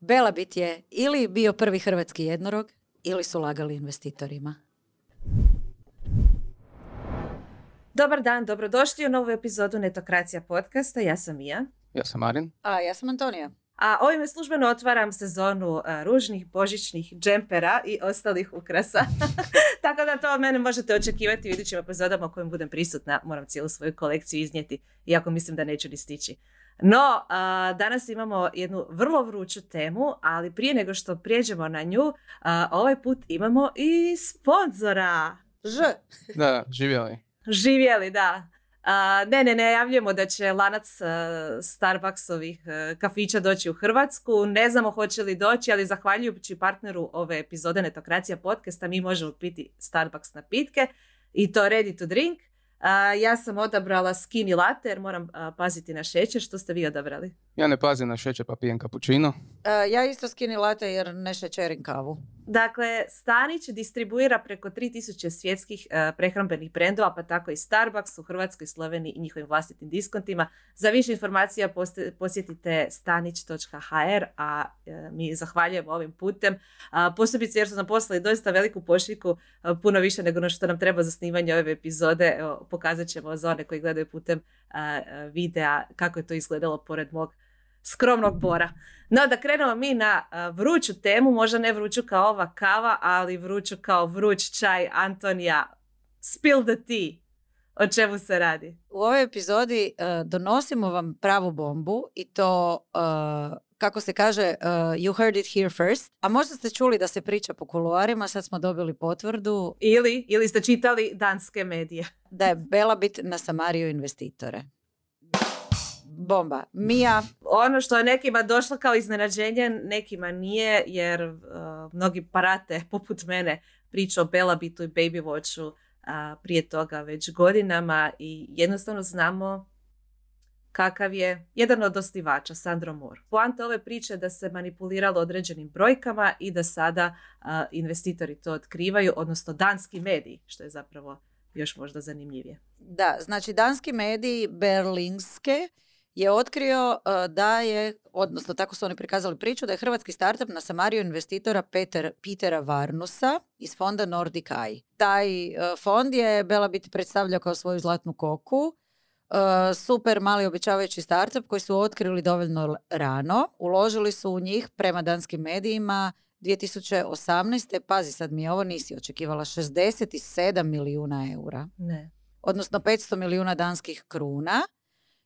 Belabit je ili bio prvi hrvatski jednorog ili su lagali investitorima. Dobar dan, dobrodošli u novu epizodu Netokracija podcasta. Ja sam Mija. Ja sam Marin. A ja sam Antonija. A ovime službeno otvaram sezonu a, ružnih božićnih džempera i ostalih ukrasa. Tako da to od mene možete očekivati u idućim epizodama u kojim budem prisutna. Moram cijelu svoju kolekciju iznijeti, iako mislim da neću ni stići. No, a, danas imamo jednu vrlo vruću temu, ali prije nego što prijeđemo na nju, a, ovaj put imamo i sponzora. Ž. Da, živjeli. Živjeli, da. A, ne, ne, ne javljamo da će lanac a, Starbucksovih a, kafića doći u Hrvatsku. Ne znamo hoće li doći, ali zahvaljujući partneru ove epizode Netokracija podcasta mi možemo piti Starbucks napitke i to ready to drink. A, ja sam odabrala skinny latte jer moram a, paziti na šećer. Što ste vi odabrali? Ja ne pazim na šećer pa pijem cappuccino. E, ja isto skini late jer ne šećerim kavu. Dakle, Stanić distribuira preko 3000 svjetskih e, prehrambenih brendova, pa tako i Starbucks u Hrvatskoj, Sloveniji i njihovim vlastitim diskontima. Za više informacija posjetite stanić.hr, a e, mi zahvaljujemo ovim putem. A, posebice jer su nam poslali doista veliku pošiljku, a, puno više nego ono što nam treba za snimanje ove epizode. Evo, pokazat ćemo za one koji gledaju putem videa kako je to izgledalo pored mog skromnog bora. No, da krenemo mi na vruću temu, možda ne vruću kao ova kava, ali vruću kao vruć čaj Antonija. Spill the tea. O čemu se radi? U ovoj epizodi e, donosimo vam pravu bombu i to, e, kako se kaže, e, you heard it here first. A možda ste čuli da se priča po kuloarima, sad smo dobili potvrdu Ili, ili ste čitali danske medije. da je Belabit na Samariju investitore. Bomba. Mija, Ono što je nekima došlo kao iznenađenje, nekima nije, jer uh, mnogi parate, poput mene, priča o Belabitu i Baby Watchu a, prije toga već godinama i jednostavno znamo kakav je jedan od osnivača, Sandro Moore. Poanta ove priče je da se manipuliralo određenim brojkama i da sada a, investitori to otkrivaju, odnosno danski mediji, što je zapravo još možda zanimljivije. da, znači danski mediji Berlinske je otkrio e, da je, odnosno tako su oni prikazali priču, da je hrvatski startup na Samariju investitora Peter, Petera Varnusa iz fonda Nordic Eye. Taj e, fond je Belabit predstavljao kao svoju zlatnu koku, e, super mali obećavajući startup koji su otkrili dovoljno rano. Uložili su u njih prema danskim medijima 2018. Pazi sad mi ovo nisi očekivala, 67 milijuna eura Ne. odnosno 500 milijuna danskih kruna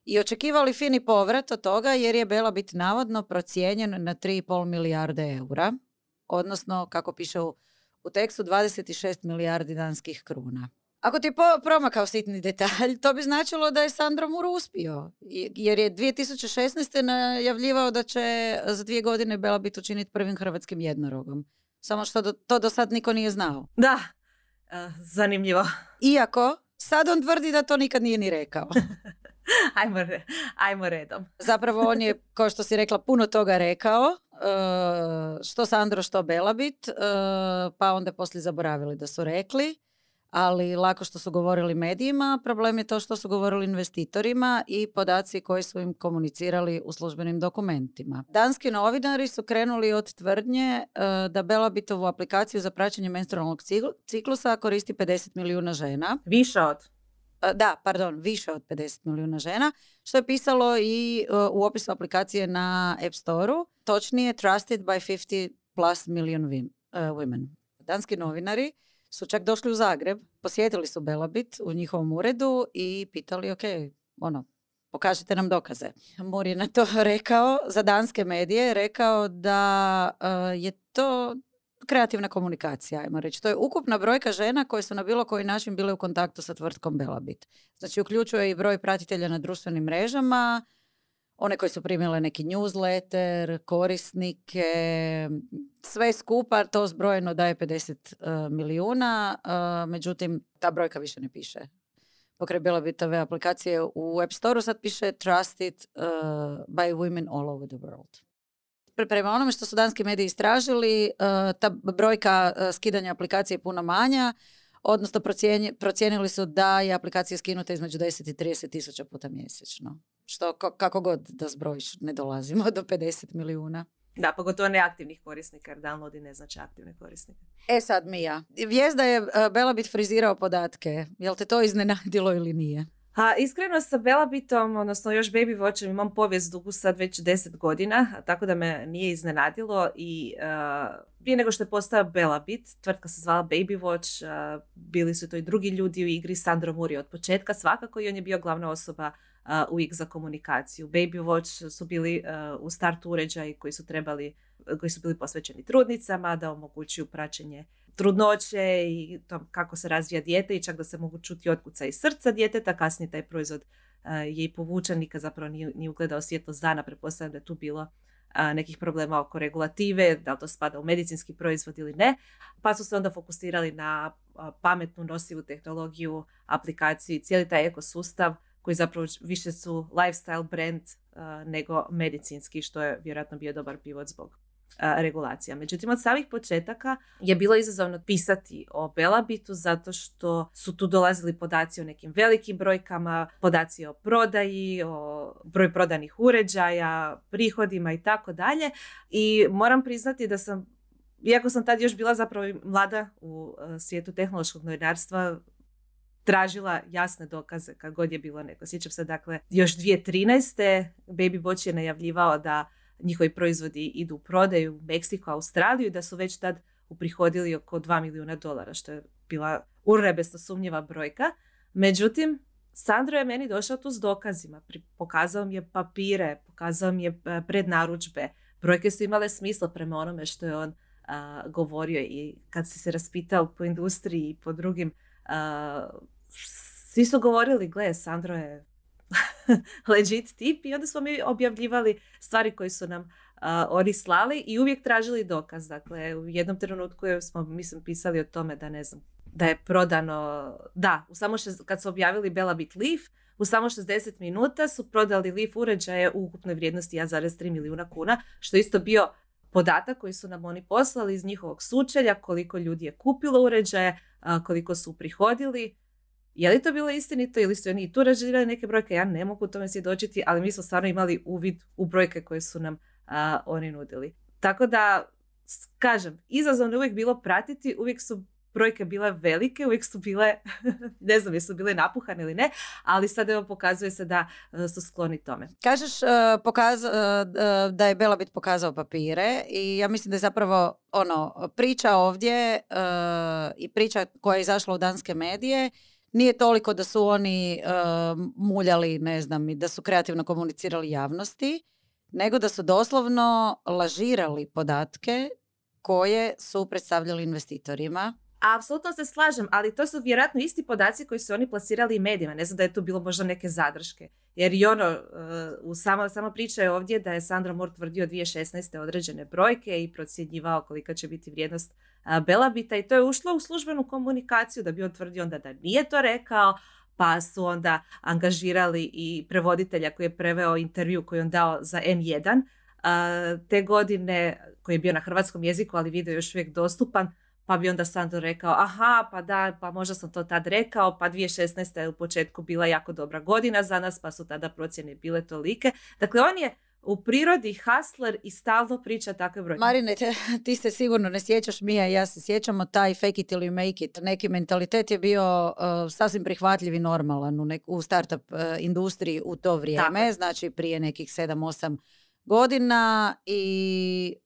i očekivali fini povrat od toga jer je Belabit navodno procijenjen na 3,5 milijarde eura, odnosno, kako piše u, u tekstu, 26 milijardi danskih kruna. Ako ti je po, promakao sitni detalj, to bi značilo da je Sandro Mur uspio, jer je 2016. najavljivao da će za dvije godine Belabit učiniti prvim hrvatskim jednorogom. Samo što do- to do sad niko nije znao. Da, a, zanimljivo. Iako, sad on tvrdi da to nikad nije ni rekao. ajmo, re- ajmo redom. Zapravo on je, kao što si rekla, puno toga rekao, e, što Sandro, što Belabit, e, pa onda poslije zaboravili da su rekli, ali lako što su govorili medijima, problem je to što su govorili investitorima i podaci koji su im komunicirali u službenim dokumentima. Danski novinari su krenuli od tvrdnje e, da Belabitovu aplikaciju za praćenje menstrualnog cikl- ciklusa koristi 50 milijuna žena. Više od. Da, pardon, više od 50 milijuna žena, što je pisalo i e, u opisu aplikacije na App Store-u. Točnije, trusted by 50 plus million e, women. Danski novinari su čak došli u Zagreb, posjetili su Belabit u njihovom uredu i pitali, ok, ono, pokažite nam dokaze. Mur je na to rekao, za danske medije je rekao da e, je to kreativna komunikacija, ajmo reći. To je ukupna brojka žena koje su na bilo koji način bile u kontaktu sa tvrtkom Belabit. Znači, uključuje i broj pratitelja na društvenim mrežama, one koje su primile neki newsletter, korisnike, sve skupa to zbrojeno daje 50 e, milijuna, e, međutim, ta brojka više ne piše. Pokraj Belabitove aplikacije u App Store sad piše trusted uh, by women all over the world. Pre- Prema onome što su danski mediji istražili, uh, ta brojka uh, skidanja aplikacije je puno manja, odnosno procijenili su da je aplikacija skinuta između 10 i 30 tisuća puta mjesečno. Što ka- kako god da zbrojiš, ne dolazimo do 50 milijuna. Da, pogotovo neaktivnih korisnika, jer downloadi ne znači aktivne korisnike. E sad Mija, vijest da je e, Belabit frizirao podatke, jel te to iznenadilo ili nije? A iskreno sa Belabitom, odnosno još Baby Watchem imam povijest dugu sad već deset godina, tako da me nije iznenadilo i uh, prije nego što je postao Belabit, tvrtka se zvala Baby Watch, uh, bili su to i drugi ljudi u igri, Sandro Muri od početka svakako i on je bio glavna osoba uvijek za komunikaciju. Baby Watch su bili u startu uređaji koji su trebali, koji su bili posvećeni trudnicama da omogućuju praćenje trudnoće i to kako se razvija dijete i čak da se mogu čuti otkuca iz srca djeteta. Kasnije taj proizvod je i povučen, nikad zapravo nije, nije ugledao svjetlost dana. Pretpostavljam da je tu bilo nekih problema oko regulative, da li to spada u medicinski proizvod ili ne. Pa su se onda fokusirali na pametnu nosivu tehnologiju, aplikaciju i cijeli taj ekosustav koji zapravo više su lifestyle brand nego medicinski, što je vjerojatno bio dobar pivot zbog regulacija. Međutim, od samih početaka je bilo izazovno pisati o Belabitu zato što su tu dolazili podaci o nekim velikim brojkama, podaci o prodaji, o broj prodanih uređaja, prihodima i tako dalje. I moram priznati da sam iako sam tad još bila zapravo mlada u svijetu tehnološkog novinarstva, tražila jasne dokaze kad god je bilo neko. Sjećam se, dakle, još 2013. Baby Watch je najavljivao da njihovi proizvodi idu u prodaju u Meksiku, Australiju i da su već tad uprihodili oko 2 milijuna dolara, što je bila urebesno sumnjiva brojka. Međutim, Sandro je meni došao tu s dokazima. Pokazao mi je papire, pokazao mi je e, prednaručbe. Brojke su imale smisla prema onome što je on govorio i kad si se raspitao po industriji i po drugim, svi su govorili, gle, Sandro je legit tip i onda smo mi objavljivali stvari koje su nam uh, oni slali i uvijek tražili dokaz. Dakle, u jednom trenutku smo, mislim, pisali o tome da ne znam, da je prodano, da, u samo šest, kad su objavili Bit Leaf, u samo 60 minuta su prodali Leaf uređaje u ukupnoj vrijednosti 1,3 milijuna kuna, što isto bio podatak koji su nam oni poslali iz njihovog sučelja, koliko ljudi je kupilo uređaje, koliko su prihodili je li to bilo istinito ili su oni i tu razžirali neke brojke? Ja ne mogu tome svjedočiti, ali mi smo stvarno imali uvid u brojke koje su nam oni nudili. Tako da, kažem, izazovno je uvijek bilo pratiti, uvijek su brojke bile velike, uvijek su bile, ne znam jesu bile napuhane ili ne, ali sad evo pokazuje se da e, su skloni tome. Kažeš uh, da je Belabit pokazao papire i ja mislim da je zapravo ono, priča ovdje i priča koja je izašla u danske medije nije toliko da su oni uh, muljali, ne znam, i da su kreativno komunicirali javnosti, nego da su doslovno lažirali podatke koje su predstavljali investitorima. Apsolutno se slažem, ali to su vjerojatno isti podaci koji su oni plasirali i medijima. Ne znam da je tu bilo možda neke zadrške. Jer i ono, uh, u sama, sama priča je ovdje da je Sandro Moore tvrdio 2016. određene brojke i procjenjivao kolika će biti vrijednost Belabita i to je ušlo u službenu komunikaciju da bi on tvrdio onda da nije to rekao, pa su onda angažirali i prevoditelja koji je preveo intervju koji je on dao za N1 te godine, koji je bio na hrvatskom jeziku, ali video je još uvijek dostupan, pa bi onda Sandro rekao, aha, pa da, pa možda sam to tad rekao, pa 2016. je u početku bila jako dobra godina za nas, pa su tada procjene bile tolike. Dakle, on je u prirodi hustler i stalno priča takve brojke. Marine, ti se sigurno ne sjećaš, Mija i ja se sjećamo, taj fake it ili make it. Neki mentalitet je bio uh, sasvim prihvatljiv i normalan u, nek- u startup uh, industriji u to vrijeme, znači prije nekih 7-8 godina i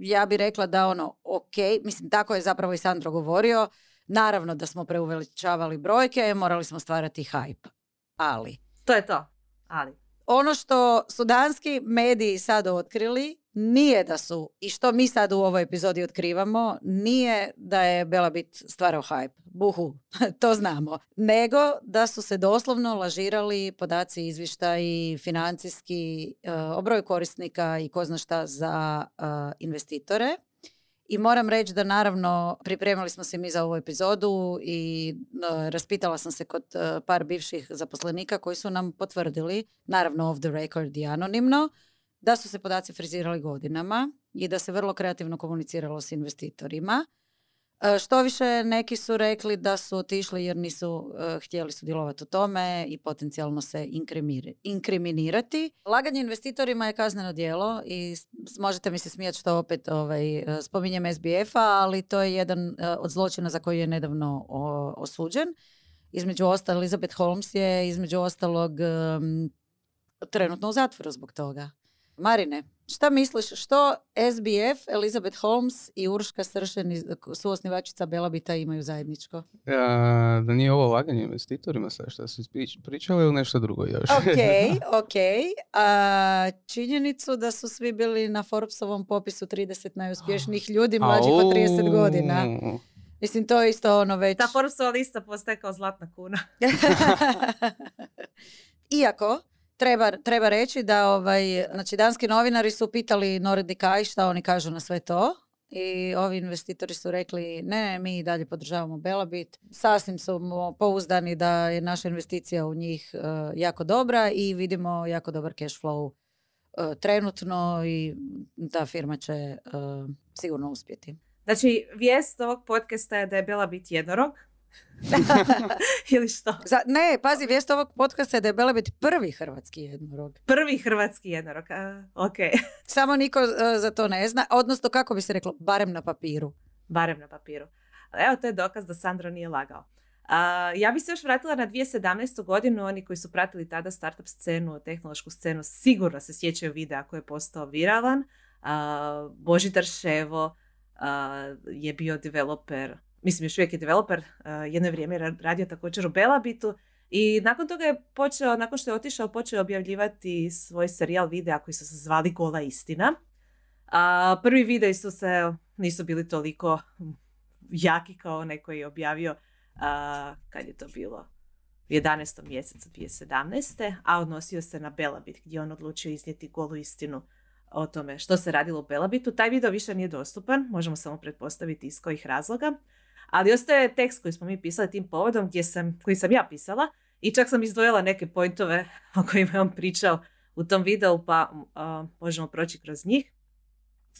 ja bih rekla da ono, ok, mislim tako je zapravo i Sandro govorio, naravno da smo preuveličavali brojke, morali smo stvarati hype, ali... To je to, ali. ono što su danski mediji sad otkrili nije da su, i što mi sad u ovoj epizodi otkrivamo, nije da je Belabit stvarao hype. Buhu, to znamo. Nego da su se doslovno lažirali podaci izvještaji, financijski, uh, o broju korisnika i ko zna šta za uh, investitore. I moram reći da naravno pripremili smo se mi za ovu epizodu i e, raspitala sam se kod e, par bivših zaposlenika koji su nam potvrdili, naravno off the record i anonimno, da su se podaci frizirali godinama i da se vrlo kreativno komuniciralo s investitorima. E, Što više, neki su rekli da su otišli jer nisu e, htjeli sudjelovati u tome i potencijalno se inkriminirati. Laganje investitorima je kazneno djelo i možete mi se smijati što opet ovaj, e, spominjem SBF-a, ali to je jedan od zločina za koji je nedavno osuđen. Između ostalog, Elizabeth Holmes je između ostalog trenutno u zatvoru zbog toga. Marine, šta misliš, što SBF, Elizabeth Holmes i Urška Sršen, suosnivačica Belabita imaju zajedničko? A, da nije ovo laganje investitorima sve što su isprič- pričali ili nešto drugo još? Ok, ok. A, činjenicu da su svi bili na Forbesovom popisu 30 najuspješnijih ljudi mlađih od 30 godina. Mislim, to je isto ono već... Ta Forbesova lista postaje kao zlatna kuna. Iako, treba, treba reći da ovaj, znači, danski novinari su pitali Nordic Eye šta oni kažu na sve to. I ovi investitori su rekli ne, mi i dalje podržavamo Belabit. Sasvim su mo- pouzdani da je naša investicija u njih eh, jako dobra i vidimo jako dobar cash flow eh, trenutno i ta firma će eh, sigurno uspjeti. Znači, vijest ovog podcasta je da je Bela biti jednorog. Ili što? Za, ne, pazi, vijest ovog podcasta je da je Belabit prvi hrvatski jednorog. Prvi hrvatski jednorog. A, ok, Samo niko e, za to ne zna, odnosno kako bi se reklo, barem na papiru. barem na papiru. Evo, to je dokaz da Sandro nije lagao. A, ja bi se još vratila na 2017. godinu. Oni koji su pratili tada startup scenu, tehnološku scenu, sigurno se sjećaju videa koji je postao viralan. A, Božidar Ševo je bio developer, mislim još uvijek je developer, a, jedno vrijeme je ra- radio također u Belabitu. I nakon toga je počeo, nakon što je otišao, počeo objavljivati svoj serijal videa koji su se zvali Gola istina. A, prvi videi su se, nisu bili toliko jaki kao onaj koji je objavio a, kad je to bilo u 11. mjesecu 2017. A odnosio se na Belabit gdje je on odlučio iznijeti golu istinu o tome što se radilo u Belabitu. Taj video više nije dostupan, možemo samo pretpostaviti iz kojih razloga. Ali ostaje tekst koji smo mi pisali tim povodom gdje sam, koji sam ja pisala i čak sam izdvojila neke pointove o kojima je on pričao u tom videu pa a, možemo proći kroz njih.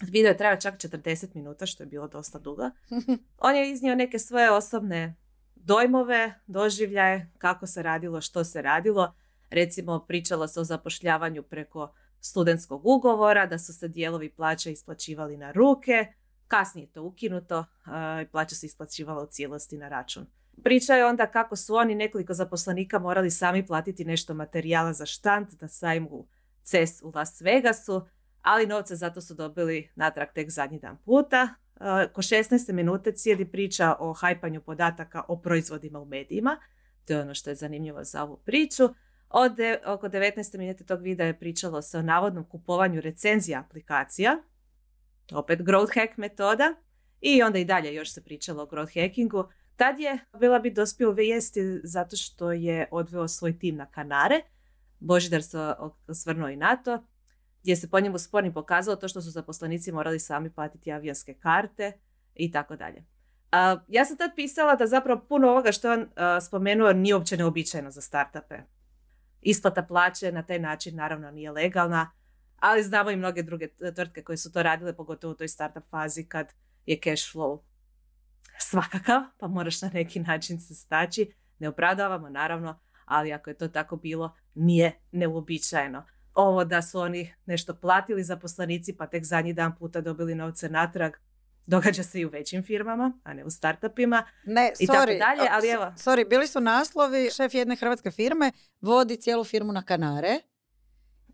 Video je trajao čak 40 minuta što je bilo dosta dugo. On je iznio neke svoje osobne dojmove, doživljaje, kako se radilo, što se radilo. Recimo, pričalo se o zapošljavanju preko studentskog ugovora, da su se dijelovi plaća isplaćivali na ruke, kasnije je to ukinuto i plaća se isplaćivala u cijelosti na račun. Priča je onda kako su oni nekoliko zaposlenika morali sami platiti nešto materijala za štant na sajmu CES u Las Vegasu, ali novce zato su dobili natrag tek zadnji dan puta. Ko 16. minute cijeli priča o hajpanju podataka o proizvodima u medijima. To je ono što je zanimljivo za ovu priču. Od oko 19. minute tog videa je pričalo se o navodnom kupovanju recenzija aplikacija. Opet growth hack metoda. I onda i dalje još se pričalo o growth hackingu. Tad je bila bi dospio vijesti zato što je odveo svoj tim na Kanare. Božidar se osvrnuo i na to gdje se po njemu spornim pokazalo to što su zaposlenici morali sami platiti avionske karte i tako dalje. Ja sam tad pisala da zapravo puno ovoga što on spomenuo nije uopće neobičajeno za startupe. Isplata plaće na taj način naravno nije legalna, ali znamo i mnoge druge tvrtke koje su to radile, pogotovo u toj startup fazi kad je cash flow svakakav, pa moraš na neki način se staći. Ne opravdavamo naravno, ali ako je to tako bilo, nije neuobičajeno ovo da su oni nešto platili zaposlenici pa tek zadnji dan puta dobili novce natrag. Događa se i u većim firmama, a ne u startupima. Ne, I tako sorry, dalje, ali evo. Sorry, bili su naslovi, šef jedne hrvatske firme vodi cijelu firmu na Kanare.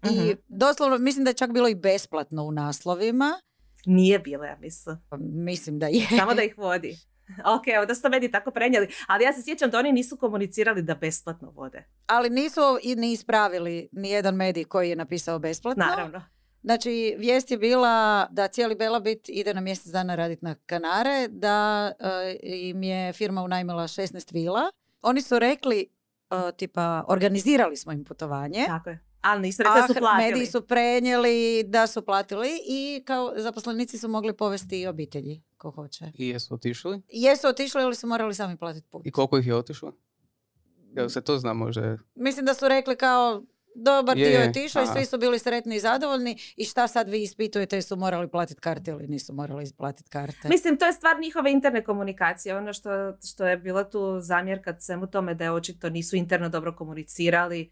I Mhm. doslovno, mislim da je čak bilo i besplatno u naslovima. Nije bilo, ja mislim. Pa Mislim da je. Samo da ih vodi. ok, evo da su to meni tako prenijeli. Ali ja se sjećam da oni nisu komunicirali da besplatno vode. Ali nisu i ni ispravili ni jedan medij koji je napisao besplatno. Naravno. Znači, vijest je bila da cijeli Belabit ide na mjesec dana raditi na Kanare, da eh, im je firma unajmila 16 vila. Oni su rekli, eh, tipa, organizirali smo im putovanje. Tako je. Ali nisu rekli da A su platili. mediji su prenijeli da su platili i kao zaposlenici su mogli povesti i obitelji, ko hoće. I jesu otišli? Jesu otišli ili su morali sami platiti put. I koliko ih je otišlo? Jel se to zna može? Mislim da su rekli kao dobar Je, dio je otišao i svi su bili sretni i zadovoljni i šta sad vi ispitujete su morali platiti karte ili nisu morali isplatiti karte. Mislim, to je stvar njihove interne komunikacije. Ono što, što je bilo tu zamjerka svemu tome da je očito nisu interno dobro komunicirali,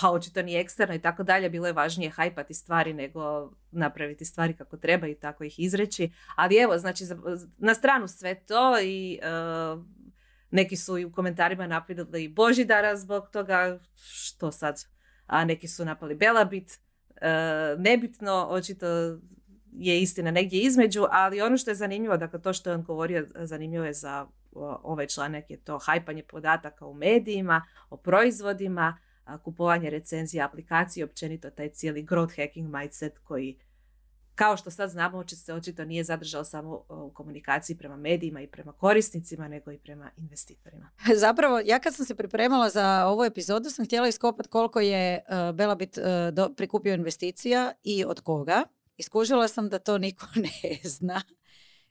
pa očito ni eksterno i tako dalje. Bilo je važnije hajpati stvari nego napraviti stvari kako treba i tako ih izreći. Ali evo, znači, na stranu sve to i e, neki su i u komentarima napadali Božidara zbog toga, što sad, a neki su napali Belabit. E, nebitno, očito je istina negdje između, ali ono što je zanimljivo, dakle to što je on govorio, zanimljivo je za ovaj članak je to hajpanje podataka u medijima, o proizvodima, kupovanje recenzija aplikacije, općenito taj cijeli growth hacking mindset koji kao što sad znamo, se očito nije zadržao samo u komunikaciji prema medijima i prema korisnicima, nego i prema investitorima. Zapravo, ja kad sam se pripremala za ovu epizodu sam htjela iskopati koliko je uh, Belabit uh, do- prikupio investicija i od koga. Iskužila sam da to niko ne zna.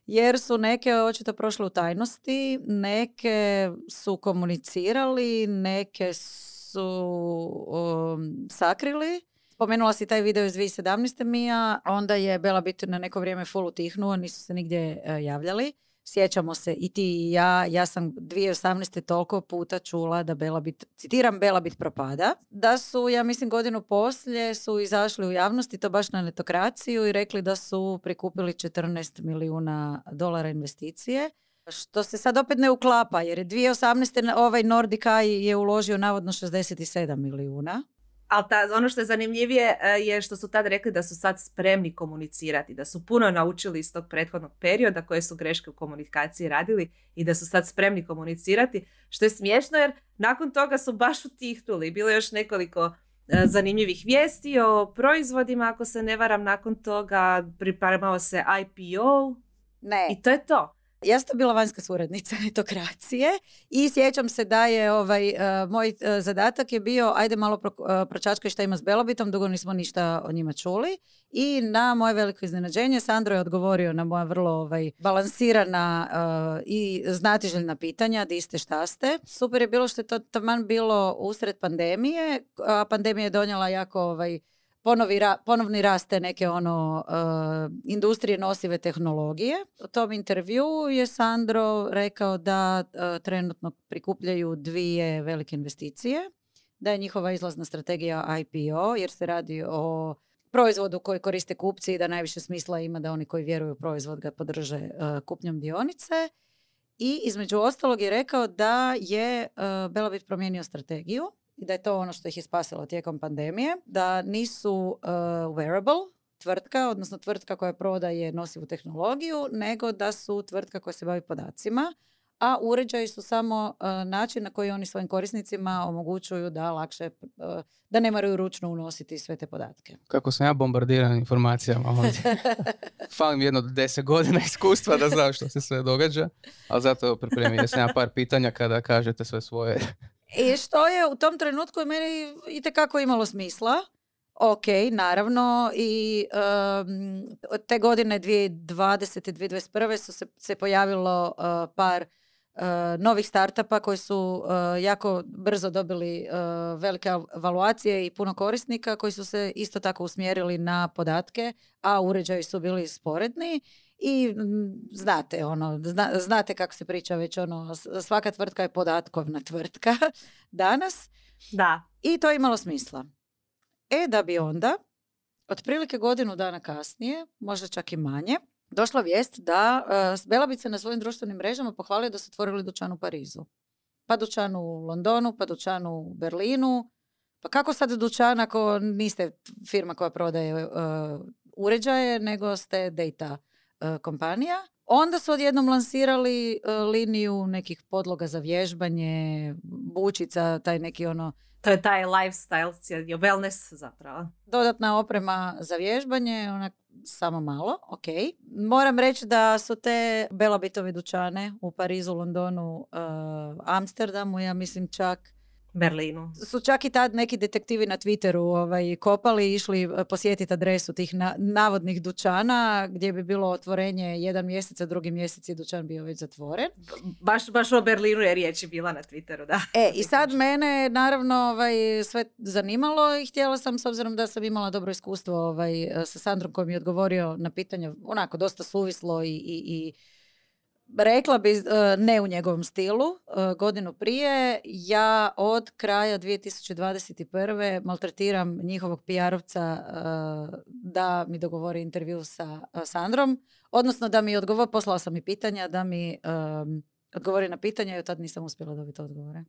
Jer su neke očito prošle u tajnosti, neke su komunicirali, neke su um, sakrili. Spomenula si taj video iz 2017. Mija, onda je Belabit na neko vrijeme full utihnuo, nisu se nigdje uh, javljali. Sjećamo se i ti i ja, ja sam 2018. toliko puta čula da Belabit, citiram Belabit propada, da su, ja mislim, godinu poslije su izašli u javnost i to baš na netokraciju i rekli da su prikupili 14 milijuna dolara investicije. Što se sad opet ne uklapa, jer je 2018. na- ovaj Nordic Eye je uložio navodno 67 milijuna. Ali ta, ono što je zanimljivije e, je što su tad rekli da su sad spremni komunicirati, da su puno naučili iz tog prethodnog perioda koje su greške u komunikaciji radili i da su sad spremni komunicirati, što je smiješno jer nakon toga su baš utihnuli. Bilo je još nekoliko e, zanimljivih vijesti o proizvodima, ako se ne varam, nakon toga pripremao se IPO Ne, i to je to. Ja sam bila vanjska suradnica netokracije i sjećam se da je ovaj, e, moj e, zadatak je bio ajde malo pro, uh, pročačkaj šta ima s Belobitom, dugo nismo ništa o njima čuli i na moje veliko iznenađenje Sandro je odgovorio na moja vrlo ovaj, balansirana i znatiželjna pitanja, di ste, šta ste. Super je bilo što je to taman bilo usred pandemije, a pandemija je donijela jako ovaj, ponovi ponovni rast te neke ono uh, industrije nosive tehnologije. U tom intervju je Sandro rekao da uh, trenutno prikupljaju dvije velike investicije, da je njihova izlazna strategija IPO jer se radi o proizvodu koji koriste kupci i da najviše smisla ima da oni koji vjeruju u proizvod ga podrže uh, kupnjom dionice. I između ostalog je rekao da je Belabit promijenio strategiju i da je to ono što ih je spasilo tijekom pandemije, da nisu uh, wearable tvrtka, odnosno tvrtka koja prodaje nosivu tehnologiju, nego da su tvrtka koja se bavi podacima, a uređaji su samo uh, način na koji oni svojim korisnicima omogućuju da lakše, uh, da ne moraju ručno unositi sve te podatke. Kako sam ja bombardiran informacijama ovdje. Falim jedno do deset godina iskustva da znam što se sve događa, ali zato pripremio sam ja par pitanja kada kažete sve svoje. I što je u tom trenutku meni itekako imalo smisla. Ok, naravno i um, te godine 2020. 2021. su se, se pojavilo uh, par uh, novih startupa koji su uh, jako brzo dobili velike evaluacije i puno korisnika koji su se isto tako usmjerili na podatke, a uređaji su bili sporedni i mm, znate ono, zna- znate kako se priča već ono, svaka tvrtka je podatkovna tvrtka danas Da, i to je imalo smisla. E da bi onda, otprilike godinu dana kasnije, možda čak i manje, došla vijest da uh, Belabić se na svojim društvenim mrežama pohvalio da su otvorili dućan u Parizu. Pa dućan u Londonu, pa dućan u Berlinu. Pa kako sad dućan ako niste firma koja prodaje uh, uređaje, nego ste data uh, kompanija? Onda su odjednom lansirali uh, liniju nekih podloga za vježbanje, bučica, taj neki ono to je taj lifestyle, cijeli wellness zapravo. dodatna oprema za vježbanje, onak samo malo, ok. Moram reći da su te Belabitove dućane u Parizu, Londonu, uh, Amsterdamu, ja mislim čak Berlinu. Su čak i tad neki detektivi na Twitteru ovaj, kopali i išli eh, posjetiti adresu tih na- navodnih dućana gdje bi bilo otvorenje jedan mjesec, a drugi mjesec je dućan bio već zatvoren. Baš, baš o Berlinu je riječ bila na Twitteru, da. E, i sad mene naravno ovaj, sve zanimalo i htjela sam, s obzirom da sam imala dobro iskustvo ovaj, eh, sa Sandrom koji mi je odgovorio na pitanje onako dosta suvislo i, i, i rekla bi eh, ne u njegovom stilu. eh, Godinu prije ja od kraja 2021. maltretiram njihovog PR-ovca eh, da mi dogovori intervju sa Sandrom. Odnosno da mi odgovor, poslala sam mi pitanja da mi odgovori na pitanja i od tad nisam uspjela dobiti odgovore.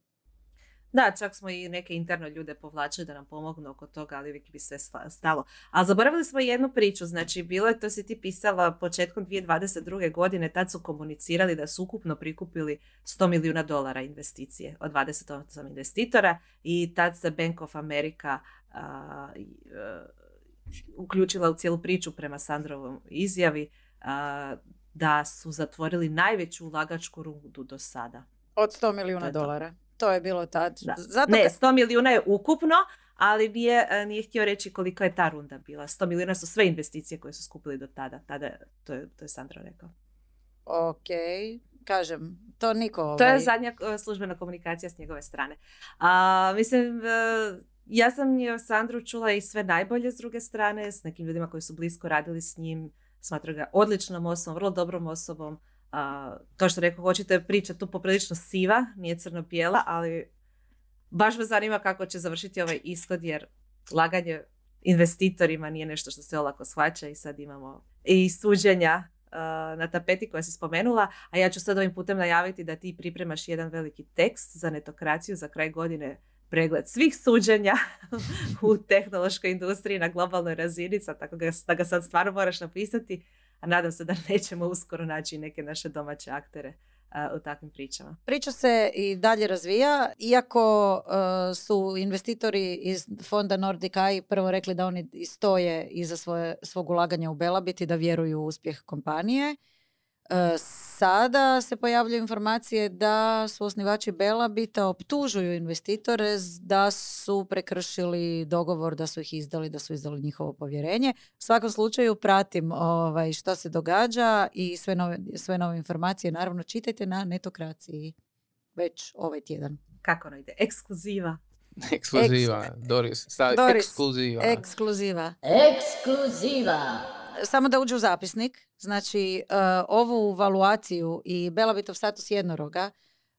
Da, čak smo i neke interno ljude povlačili da nam pomognu oko toga, ali uvijek bi sve sta- stalo. A zaboravili smo jednu priču, znači bilo je, to si ti pisala početkom 2022. godine, tad su komunicirali da su ukupno prikupili 100 milijuna dolara investicije od 28 investitora i tad se Bank of America a, e, uključila u cijelu priču prema Sandrovom izjavi a, da su zatvorili najveću ulagačku rundu do sada. Od 100 To milijuna dolara. To je bilo tad. Da. Zato Ne, ka- 100 milijuna je ukupno, ali nije, e, nije htio reći koliko je ta runda bila. 100 milijuna su sve investicije koje su skupili do tada. Tada, to je, to je Sandro rekao. Ok, kažem, to niko... To je ovaj, zadnja e, službena komunikacija s njegove strane. A, mislim, e, ja sam je Sandru čula i sve najbolje s druge strane, s nekim ljudima koji su blisko radili s njim. Smatram ga odličnom osobom, vrlo dobrom osobom. A, to što rekao, hoćete priča tu poprilično siva, nije crno-bijela, ali baš me zanima kako će završiti ovaj ishod, jer laganje investitorima nije nešto što se olako shvaća i sad imamo i suđenja na tapeti koja si spomenula, a ja ću sad ovim putem najaviti da ti pripremaš jedan veliki tekst za netokraciju za kraj godine pregled svih suđenja u tehnološkoj industriji na globalnoj razini, sad tako da ga sad stvarno moraš napisati, a nadam se da nećemo uskoro naći neke naše domaće aktere u takvim pričama. Priča se i dalje razvija, iako uh, su investitori iz fonda Nordic Eye prvo rekli da oni stoje iza svoje, svog ulaganja u Belabit i da vjeruju u uspjeh kompanije. Sada se pojavljaju informacije da su osnivači Belabita optužuju investitore da su prekršili dogovor, da su ih izdali, da su izdali njihovo povjerenje. U svakom slučaju pratim ovaj, što se događa i sve nove, sve nove informacije naravno čitajte na netokraciji već ovaj tjedan. Kako ono ide? Ekskluziva. Ekskluziva. Doris, stavi Doris, ekskluziva. Ekskluziva. Ekskluziva. Samo da uđe u zapisnik, znači uh, ovu valuaciju i Belabitov status jednoroga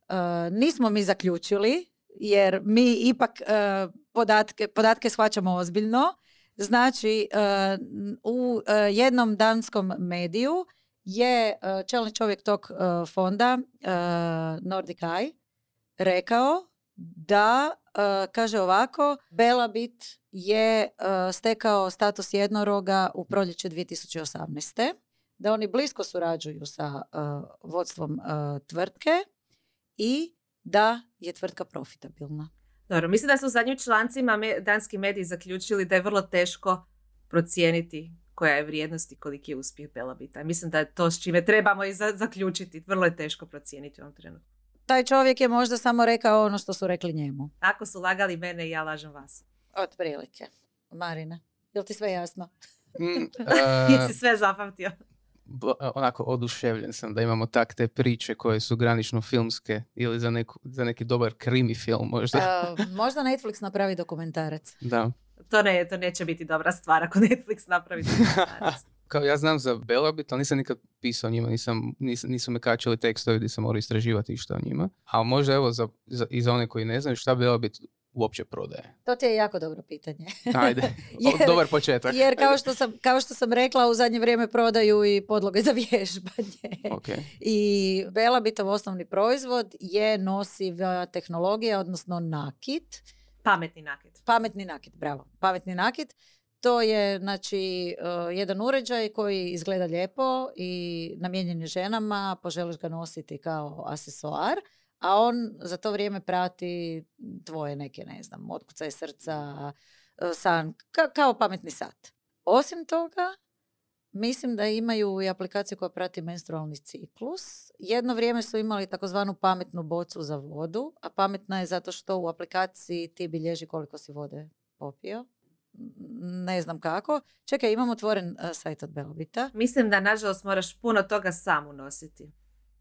uh, nismo mi zaključili, jer mi ipak uh, podatke, podatke shvaćamo ozbiljno. Znači, u jednom danskom mediju je čelni čovjek tog fonda, Nordic Eye, rekao da, kaže ovako, Belabit je uh, stekao status jednoroga u proljeće 2018. Da oni blisko surađuju sa uh, vodstvom uh, tvrtke i da je tvrtka profitabilna. Dobro, mislim da su u zadnjim člancima me- danski mediji zaključili da je vrlo teško procijeniti koja je vrijednost i koliki je uspjeh Belabita. Mislim da je to s čime trebamo i za- zaključiti. Vrlo je teško procijeniti u ovom trenutku. Taj čovjek je možda samo rekao ono što su rekli njemu. Ako su lagali mene, ja lažem vas. Otprilike. Marina, jel ti sve jasno? Mm, Jesi e, sve zapamtio? bl- onako oduševljen sam da imamo tak te priče koje su granično filmske ili za, neku, za neki dobar krimi film možda. Uh, možda Netflix napravi dokumentarac. Da. To, ne, to neće biti dobra stvar ako Netflix napravi dokumentarac. Kao ja znam za Belabit, ali nisam nikad pisao o njima, nisam, nis, nisu me kačili tekstovi gdje sam morao istraživati išta o njima. Ali možda evo za, za, i za one koji ne znaju šta Belabit uopće prodaje. To ti je jako dobro pitanje. Ajde, Jer- dobar početak. Jer kao što, sam, kao što sam rekla, u zadnje vrijeme prodaju i podloge za vježbanje. Ok. I Belabitov osnovni proizvod je nosiva tehnologija, odnosno nakit. Pametni nakit. Pametni nakit, bravo. Pametni nakit. To je znači uh, jedan uređaj koji izgleda lijepo i namijenjen je ženama, poželiš ga nositi kao asesoar, a on za to vrijeme prati tvoje neke, ne znam, otkucaje srca, uh, san, ka- kao pametni sat. Osim toga, Mislim da imaju i aplikaciju koja prati menstrualni ciklus. Jedno vrijeme su imali takozvanu pametnu bocu za vodu, a pametna je zato što u aplikaciji ti bilježi koliko si vode popio. Ne znam kako. Čekaj, imam otvoren uh, sajt od Belbita. Mislim da nažalost moraš puno toga sam unositi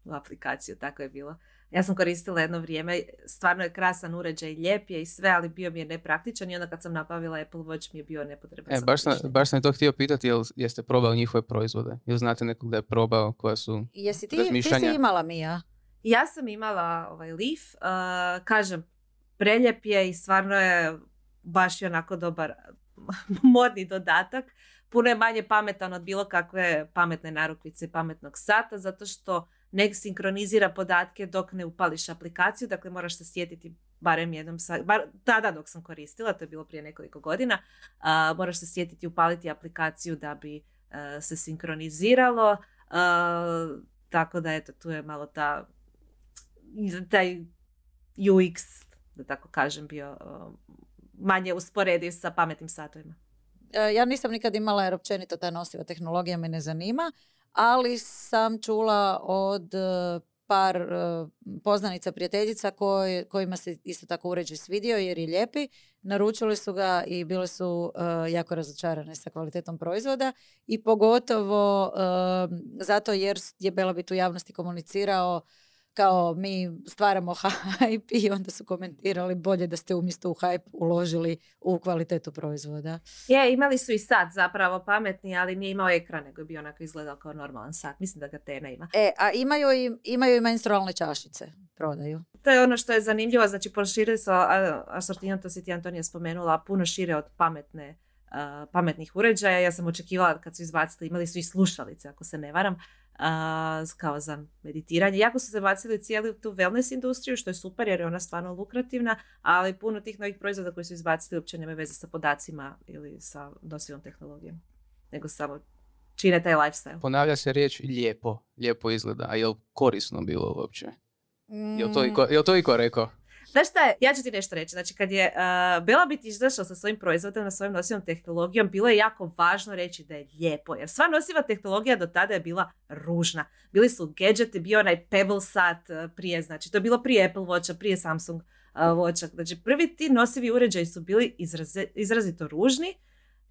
u aplikaciju, tako je bilo. Ja sam koristila jedno vrijeme, stvarno je krasan uređaj, lijep je i sve, ali bio mi je nepraktičan i onda kad sam nabavila Apple Watch mi je bio nepotreban. E, baš sam, baš sam to htio pitati, jel jeste probali njihove proizvode? Jel znate nekog da je probao koja su... Jesi ti, ti si imala Mija? Ja sam imala ovaj Leaf, uh, kažem, preljep je i stvarno je baš i onako dobar modni dodatak. Puno je manje pametan od bilo kakve pametne narukvice i pametnog sata, zato što ne sinkronizira podatke dok ne upališ aplikaciju, dakle moraš se sjetiti barem jednom, sa, bar tada dok sam koristila, to je bilo prije nekoliko godina, a, moraš se sjetiti upaliti aplikaciju da bi a, se sinkroniziralo, a, tako da eto, tu je malo ta, taj UX, da tako kažem, bio a, manje usporediv sa pametnim satovima. E, Ja nisam nikad imala jer općenito ta nosiva tehnologija me ne zanima, ali sam čula od e, par e, poznanica prijateljica koje, kojima se isto tako uređaj svidio jer je lijepi. Naručili su ga i bile su e, jako razočarane sa kvalitetom proizvoda i pogotovo e, zato jer je Belabit u javnosti komunicirao kao mi stvaramo hype i onda su komentirali bolje da ste umjesto u hype uložili u kvalitetu proizvoda. Je, imali su i sat zapravo pametni, ali nije imao ekran, nego je bio onako izgledao kao normalan sat. Mislim da ga Tena ima. E, a imaju i, imaju i menstrualne čašice, prodaju. To je ono što je zanimljivo, znači proširili su a- asortiman, to si ti Antonija spomenula, puno šire od pametne, pametnih uređaja. Ja sam očekivala kad su izbacili, imali su i slušalice, ako se ne varam, a, kao za meditiranje. Jako su se bacili u cijelu tu wellness industriju, što je super jer je ona stvarno lukrativna, ali puno tih novih proizvoda koji su izbacili uopće nemaju veze sa podacima ili sa nosivom tehnologijom, nego samo čine taj lifestyle. Ponavlja se riječ lijepo, lijepo izgleda, a jel korisno bilo uopće? Jel to Mm, iko, jel to iko rekao? Znaš šta je, ja ću ti nešto reći. Znači, kad je uh, Belabit izašao sa svojim proizvodom, sa svojom nosivom tehnologijom, bilo je jako važno reći da je lijepo. Jer sva nosiva tehnologija do tada je bila ružna. Bili su gadgeti, bio onaj Pebble sat uh, prije, znači to je bilo prije Apple Watcha, prije Samsung uh, Watcha. Znači, prvi ti nosivi uređaji su bili izrazito ružni,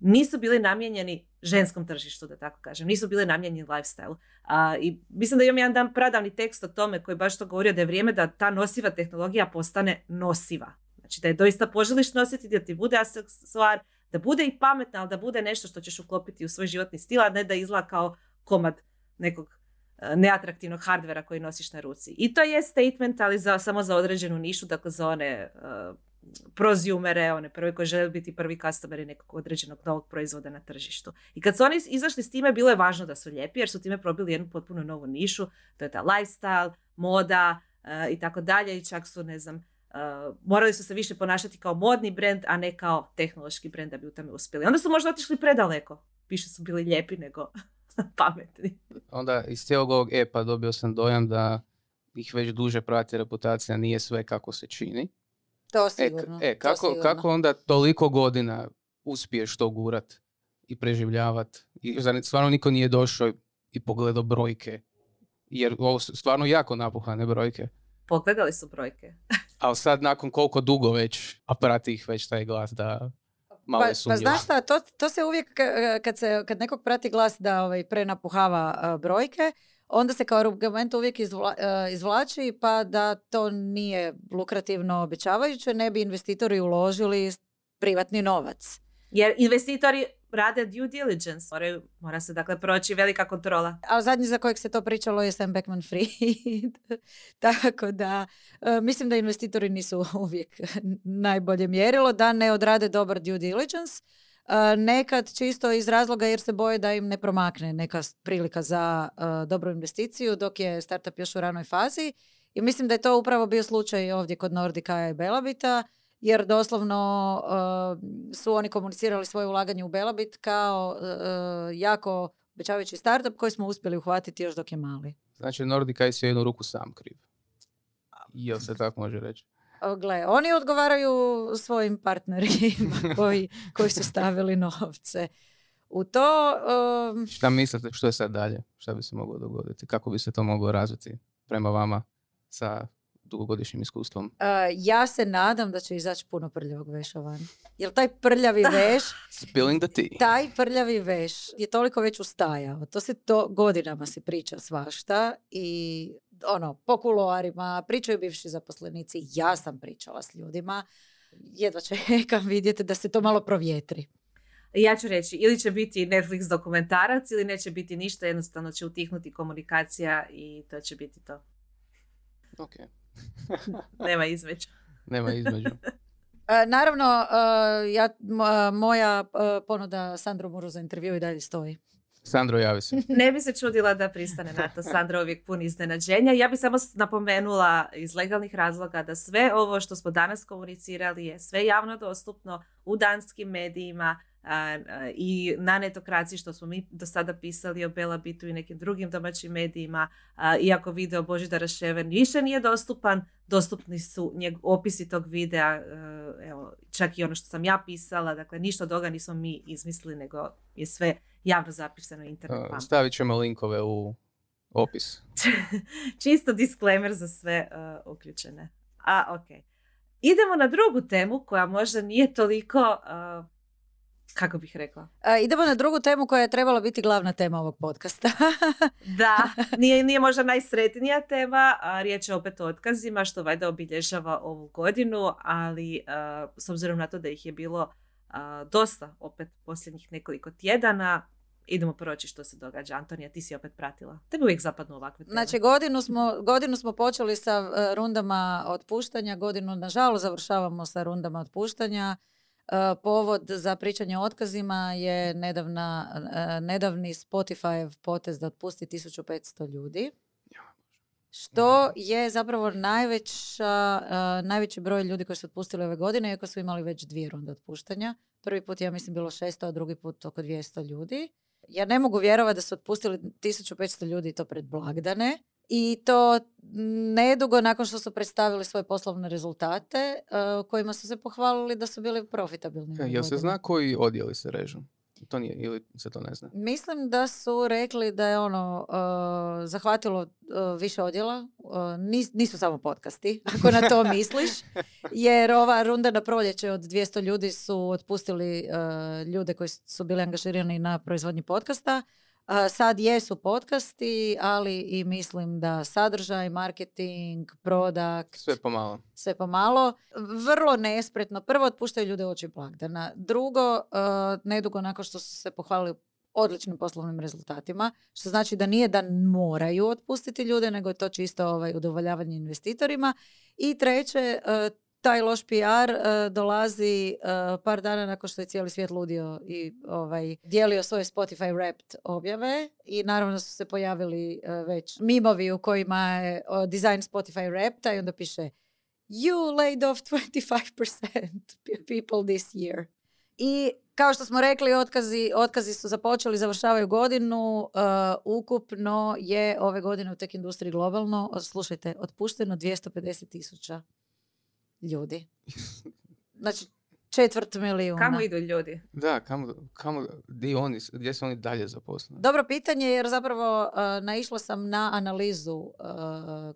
nisu bili namijenjeni ženskom tržištu, da tako kažem. Nisu bili namijenjeni lifestyle. A, I mislim da imam jedan dan pradavni tekst o tome koji baš to govorio da je vrijeme da ta nosiva tehnologija postane nosiva. Znači da je doista poželiš nositi, da ti bude stvar, da bude i pametna, ali da bude nešto što ćeš uklopiti u svoj životni stil, a ne da izgleda kao komad nekog e, neatraktivnog hardvera koji nosiš na ruci. I to je statement, ali za, samo za određenu nišu, dakle za one uh, prozumere, one prve koji žele biti prvi customeri nekog određenog novog proizvoda na tržištu. I kad su oni izašli s time, bilo je važno da su lijepi, jer su time probili jednu potpuno novu nišu, to je ta lifestyle, moda e, i tako dalje i čak su, ne znam, e, morali su se više ponašati kao modni brand, a ne kao tehnološki brand da bi u tome uspjeli. Onda su možda otišli predaleko. Više su bili lijepi nego pametni. Onda iz cijelog ovog epa dobio sam dojam da ih već duže prati reputacija, nije sve kako se čini. To E, k- sigurno. e to kako, sigurno. kako onda toliko godina uspiješ to gurat i preživljavat? I zar stvarno niko nije došao i pogledao brojke? Jer ovo su stvarno jako napuhane brojke. Pogledali su brojke. Ali sad nakon koliko dugo već, a prati ih već taj glas da malo Pa, je pa znaš šta, to, to se uvijek, ka- kad, se, kad nekog prati glas da ovaj, prenapuhava a, brojke, onda se kao argument uvijek izvla, a, izvlači pa da to nije lukrativno obećavajuće, ne bi investitori uložili privatni novac. Jer investitori rade due diligence. Moraju, mora se dakle proći velika kontrola. A zadnji za kojeg se to pričalo je Sam Beckman-Fried. Tako da e, mislim da investitori nisu uvijek najbolje mjerilo, da ne odrade dobar due diligence. Nekad čisto iz razloga jer se boje da im ne promakne neka prilika za dobru investiciju dok je startup još u ranoj fazi. I mislim da je to upravo bio slučaj ovdje kod Nordika i Belabita, jer doslovno su oni komunicirali svoje ulaganje u Belabit kao jako obećavajući startup koji smo uspjeli uhvatiti još dok je mali. Znači Nordic Ice je jednu ruku sam kriv. Jel se tako može reći? Gle, oni odgovaraju svojim partnerima koji, koji su stavili novce. u to. um, Šta mislite, što je sad dalje? Šta bi se moglo dogoditi? Kako bi se to moglo razviti prema vama sa dugogodišnjim iskustvom? uh, ja se nadam da će izaći puno prljavog veša van. Jer taj prljavi veš, Spilling the tea. taj prljavi veš je toliko već ustajao. To se to godinama se priča svašta i ono, po kuloarima, pričaju bivši zaposlenici, ja sam pričala s ljudima, jedva čekam vidjeti da se to malo provjetri. Ja ću reći, ili će biti Netflix dokumentarac ili neće biti ništa, jednostavno će utihnuti komunikacija i to će biti to. Ok, Nema između. nema između. E, naravno, e, ja, mo- moja e, ponuda Sandro Muru za intervju i dalje stoji. Sandro, javi se. Ne bi se čudila da pristane na to. Sandra je uvijek pun iznenađenja. Ja bi samo napomenula iz legalnih razloga da sve ovo što smo danas komunicirali je sve javno dostupno u danskim medijima i na netokraciji što smo mi do sada pisali o Bela Bitu i nekim drugim domaćim medijima. Iako video Božidara Ševen više nije dostupan, dostupni su njeg, opisi tog videa, e, evo, čak i ono što sam ja pisala, dakle ništa od toga nismo mi izmislili, nego je sve javno zapisano na internet. Uh, stavit ćemo linkove u opis. Čisto disclaimer za sve uh, uključene. A, ok. Idemo na drugu temu koja možda nije toliko, uh, kako bih rekla, E, idemo na drugu temu koja je trebala biti glavna tema ovog podcasta. da, nije, nije možda najsretnija tema, a riječ je opet o otkazima, što valjda obilježava ovu godinu, ali uh, s obzirom na to da ih je bilo uh, dosta opet posljednjih nekoliko tjedana, idemo proći što se događa. Antonija, ti si opet pratila. Tebi uvijek zapadnu ovakve teme. Znači, godinu smo, godinu smo počeli sa e, rundama otpuštanja, godinu, nažalost, završavamo sa rundama otpuštanja. Povod za pričanje o otkazima je nedavna, e, nedavni Spotify potez da otpusti 1500 ljudi. Što je zapravo najveća, e, najveći broj ljudi koji su otpustili ove godine, iako su imali već dvije runde otpuštanja. Prvi put, ja mislim, bilo 600, a drugi put oko 200 ljudi. Ja ne mogu vjerovati da su otpustili 1500 ljudi to pred blagdane. I to nedugo nakon što su predstavili svoje poslovne rezultate, e, kojima su se pohvalili da su bili profitabilni. E, Jel se zna koji odjeli se režu? To nije, ili se to ne zna? Mislim da su rekli da je ono uh, zahvatilo uh, više odjela. Uh, nis- nisu samo podcasti, ako na to misliš. Jer ova runda na proljeće od 200 ljudi su otpustili uh, ljude koji su bili angažirani na proizvodnji podcasta. Sad jesu podcasti, ali i mislim da sadržaj, marketing, product, Sve pomalo. sve pomalo. Vrlo nespretno. Prvo otpuštaju ljude oči blagdana. Drugo, nedugo nakon što su se pohvalili odličnim poslovnim rezultatima, što znači da nije da moraju otpustiti ljude, nego je to čisto ovaj, udovoljavanje investitorima. I treće, taj loš PR uh, dolazi uh, par dana nakon što je cijeli svijet ludio i ovaj, dijelio svoje Spotify Wrapped objave i naravno su se pojavili uh, već mimovi u kojima je dizajn Spotify Wrapped i onda piše you laid off 25% people this year. I kao što smo rekli, otkazi, otkazi su započeli, završavaju godinu. Ukupno je ove godine u tech industriji globalno, slušajte, otpušteno 250 tisuća ljudi. Znači, četvrt milijuna. Kamo idu ljudi? Da, kamo, kamo, di oni, gdje su oni dalje zaposleni? Dobro pitanje jer zapravo uh, naišla sam na analizu uh,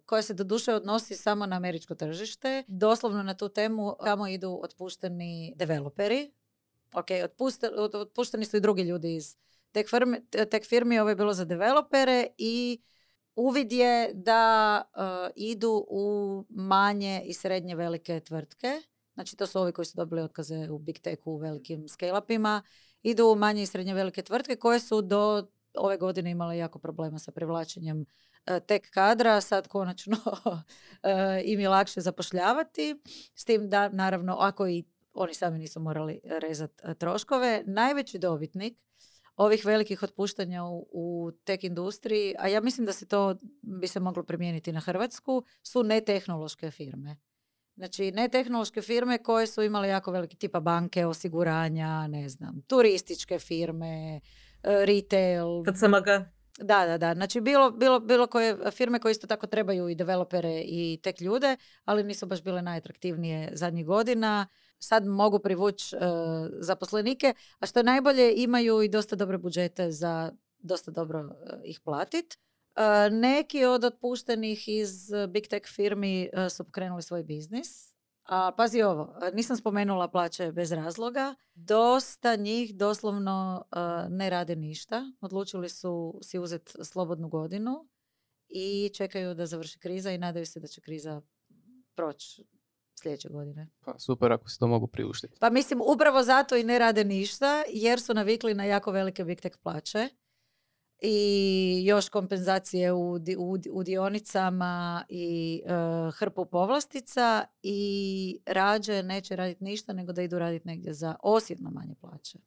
koja se doduše odnosi samo na američko tržište. Doslovno na tu temu kamo idu otpušteni developeri. Ok, otpuste- otpušteni su i drugi ljudi iz tech, firmi, tech firmi, ovo je bilo za developere i uvid je da uh, idu u manje i srednje velike tvrtke. Znači to su ovi koji su dobili otkaze u big techu, u velikim scale-upima idu u manje i srednje velike tvrtke koje su do ove godine imale jako problema sa privlačenjem e, tek kadra, sad konačno e, im je lakše zapošljavati, s tim da naravno ako i oni sami nisu morali rezati troškove. Najveći dobitnik ovih velikih otpuštanja u, u tek industriji, a ja mislim da se to bi se moglo primijeniti na Hrvatsku, su netehnološke firme. Znači, netehnološke firme koje su imale jako veliki tipa banke, osiguranja, ne znam, turističke firme, e, retail. PCMG. Da, da, da. Znači, bilo, bilo, bilo koje firme koje isto tako trebaju i developere i tek ljude, ali nisu baš bile najatraktivnije zadnjih godina. Sad mogu privući e, zaposlenike, a što je najbolje imaju i dosta dobre budžete za dosta dobro e, ih platit. E, neki od otpuštenih iz big tech firmi su pokrenuli svoj biznis. A pazi ovo, nisam spomenula plaće bez razloga. Dosta njih doslovno ne rade ništa. Odlučili su si uzeti slobodnu godinu i čekaju da završi kriza i nadaju se da će kriza proći sljedeće godine. Pa super ako se to mogu priuštiti. Pa mislim, upravo zato i ne rade ništa, jer su navikli na jako velike big tech plaće i još kompenzacije u, u, u dionicama i uh, hrpu povlastica i rađe neće raditi ništa nego da idu raditi negdje za osjetno manje plaće.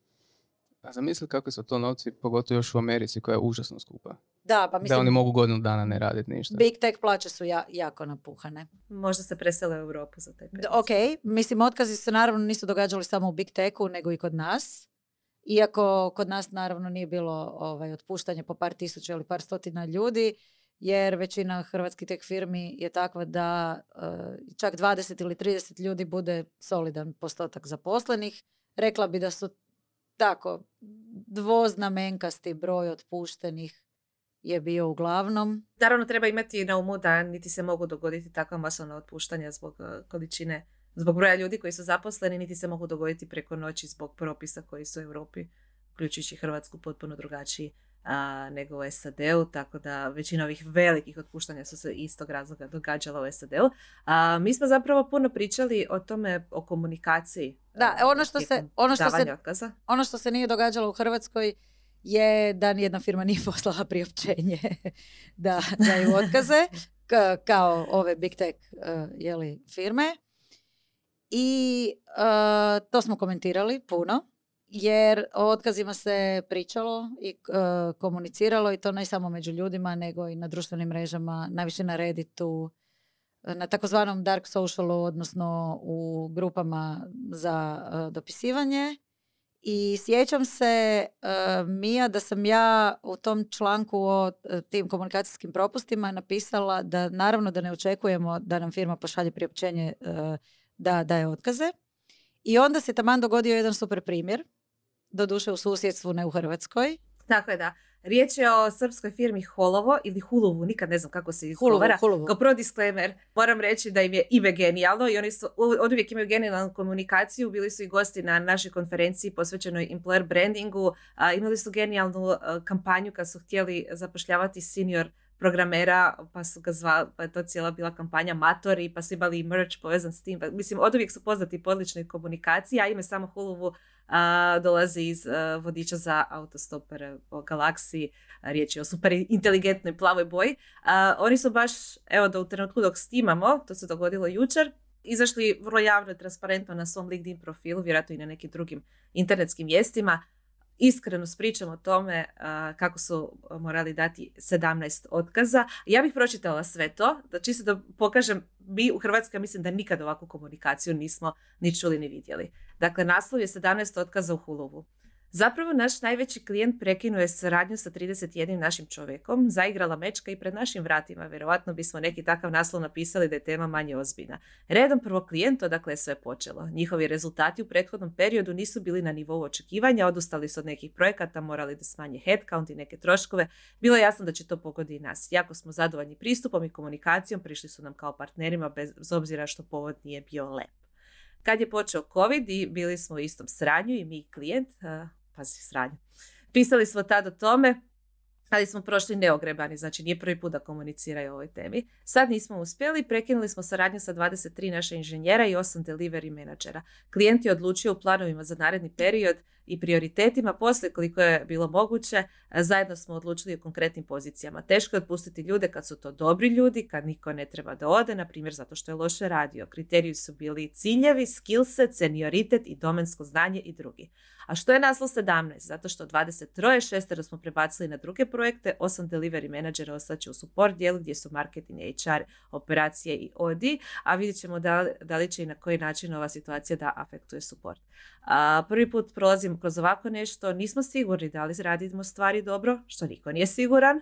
A zamisli kako su to novci, pogotovo još u Americi koja je užasno skupa. Da, pa mislim... Da oni mogu godinu dana ne raditi ništa. Big tech plaće su ja, jako napuhane. Možda se presele u Europu za taj period. Ok, mislim otkazi se naravno nisu događali samo u Big Techu, nego i kod nas. Iako kod nas naravno nije bilo ovaj, otpuštanje po par tisuća ili par stotina ljudi, jer većina hrvatskih tech firmi je takva da uh, čak 20 ili 30 ljudi bude solidan postotak zaposlenih. Rekla bi da su tako dvoznamenkasti broj otpuštenih je bio uglavnom. Naravno treba imati na umu da niti se mogu dogoditi takva masovna otpuštanja zbog eh, količine, zbog broja ljudi koji su zaposleni, niti se mogu dogoditi preko noći zbog propisa koji su u Europi, uključujući Hrvatsku, potpuno drugačiji a, nego u SAD-u, tako da većina ovih velikih otpuštanja su se istog razloga događala u SAD-u. A, mi smo zapravo puno pričali o tome, o komunikaciji. Da, ono što se, ono što se, ono što se nije događalo u Hrvatskoj je da nijedna firma nije poslala priopćenje da daju otkaze, kao ove big tech uh, jeli, firme. I uh, to smo komentirali puno, jer o otkazima se pričalo i uh, komuniciralo i to ne samo među ljudima, nego i na društvenim mrežama, najviše na Redditu, na takozvanom dark socialu, odnosno u grupama za dopisivanje. I sjećam se, uh, Mija, da sam ja u tom članku o e, tim komunikacijskim propustima napisala da naravno da ne očekujemo da nam firma pošalje priopćenje uh, da daje otkaze. I onda se taman dogodio jedan super primjer, doduše u susjedstvu, ne u Hrvatskoj. Tako je, da. Riječ je o srpskoj firmi Holovo ili Hulovu, nikad ne znam kako se izgovara. Kao pro disclaimer, moram reći da im je ime genijalno i oni su od uvijek imaju genijalnu komunikaciju. Bili su i gosti na našoj konferenciji posvećenoj employer brandingu. A, imali su genijalnu kampanju kad su htjeli zapošljavati senior programera, pa su ga zvali, pa je to cijela bila kampanja Matori, pa su imali i merch povezan s tim. Pa, mislim, od uvijek su poznati po odličnoj komunikaciji, a ime samo Hulovu a, dolazi iz vodiča za autostopere o galaksiji. Riječ je o super inteligentnoj plavoj boji. oni su baš, evo da u trenutku dok snimamo, to se dogodilo jučer, izašli vrlo javno i transparentno na svom LinkedIn profilu, vjerojatno i na nekim drugim internetskim mjestima, iskreno spričam o tome kako su morali dati 17 otkaza. Ja bih pročitala sve to, da čisto da pokažem, mi u Hrvatskoj mislim da nikad ovakvu komunikaciju nismo ni čuli ni vidjeli. Dakle, naslov je 17 otkaza u Hulovu. Zapravo naš najveći klijent prekinuo je suradnju sa 31 našim čovjekom, zaigrala mečka i pred našim vratima. Vjerojatno bismo neki takav naslov napisali da je tema manje ozbiljna. Redom prvo klijent, odakle je sve počelo. Njihovi rezultati u prethodnom periodu nisu bili na nivou očekivanja, odustali su od nekih projekata, morali da smanje headcount i neke troškove. Bilo je jasno da će to pogoditi i nas. Jako smo zadovoljni pristupom i komunikacijom, prišli su nam kao partnerima bez obzira što povod nije bio lep. Kad je počeo COVID i bili smo u istom sranju i mi klijent, pazi sranje. Pisali smo tad o tome, ali smo prošli neogrebani, znači nije prvi put da komuniciraju o ovoj temi. Sad nismo uspjeli, prekinuli smo saradnju sa 23 naša inženjera i 8 delivery menadžera. Klijent je odlučio u planovima za naredni period i prioritetima, poslije koliko je bilo moguće, zajedno smo odlučili o konkretnim pozicijama. Teško je otpustiti ljude kad su to dobri ljudi, kad niko ne treba da ode, na primjer zato što je loše radio. Kriteriji su bili ciljevi, skillset, senioritet i domensko znanje i drugi. A što je naslov 17? Zato što 23 šestero smo prebacili na druge projekte, 8 delivery menadžera ostaće u support dijelu gdje su marketing, HR, operacije i OD, a vidjet ćemo da, da li će i na koji način ova situacija da afektuje support. A, prvi put prolazimo kroz ovako nešto, nismo sigurni da li radimo stvari dobro, što niko nije siguran.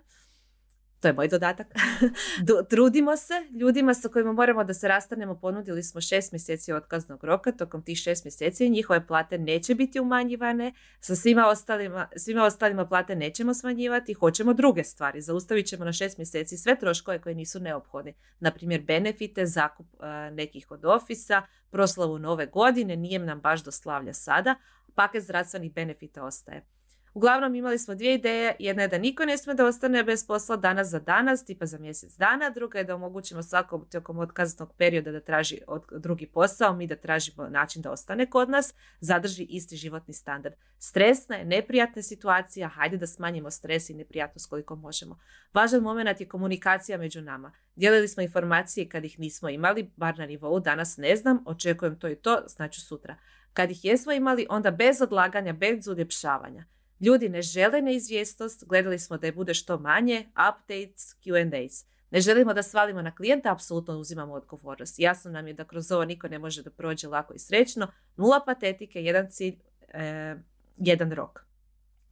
To je moj dodatak. Trudimo se, ljudima sa kojima moramo da se rastanemo ponudili smo šest mjeseci otkaznog roka, tokom tih šest mjeseci njihove plate neće biti umanjivane, sa svima ostalima, svima ostalima plate nećemo smanjivati, hoćemo druge stvari. Zaustavit ćemo na šest mjeseci sve troškove koji nisu neophodni. Na primjer, benefite, zakup e, nekih od ofisa, proslavu nove godine, nije nam baš do slavlja sada, paket zdravstvenih benefita ostaje. Uglavnom imali smo dvije ideje, jedna je da niko ne smije da ostane bez posla danas za danas, tipa za mjesec dana, druga je da omogućimo svakom tijekom otkaznog perioda da traži drugi posao, mi da tražimo način da ostane kod nas, zadrži isti životni standard. Stresna je, neprijatna situacija, hajde da smanjimo stres i neprijatnost koliko možemo. Važan moment je komunikacija među nama. Dijelili smo informacije kad ih nismo imali, bar na nivou danas ne znam, očekujem to i to, znači sutra. Kad ih jesmo imali, onda bez odlaganja, bez uljepšavanja. Ljudi ne žele neizvjesnost, gledali smo da je bude što manje, updates, Q&As. Ne želimo da svalimo na klijenta, apsolutno uzimamo odgovornost. Jasno nam je da kroz ovo niko ne može da prođe lako i srećno. Nula patetike, jedan cilj, e, jedan rok.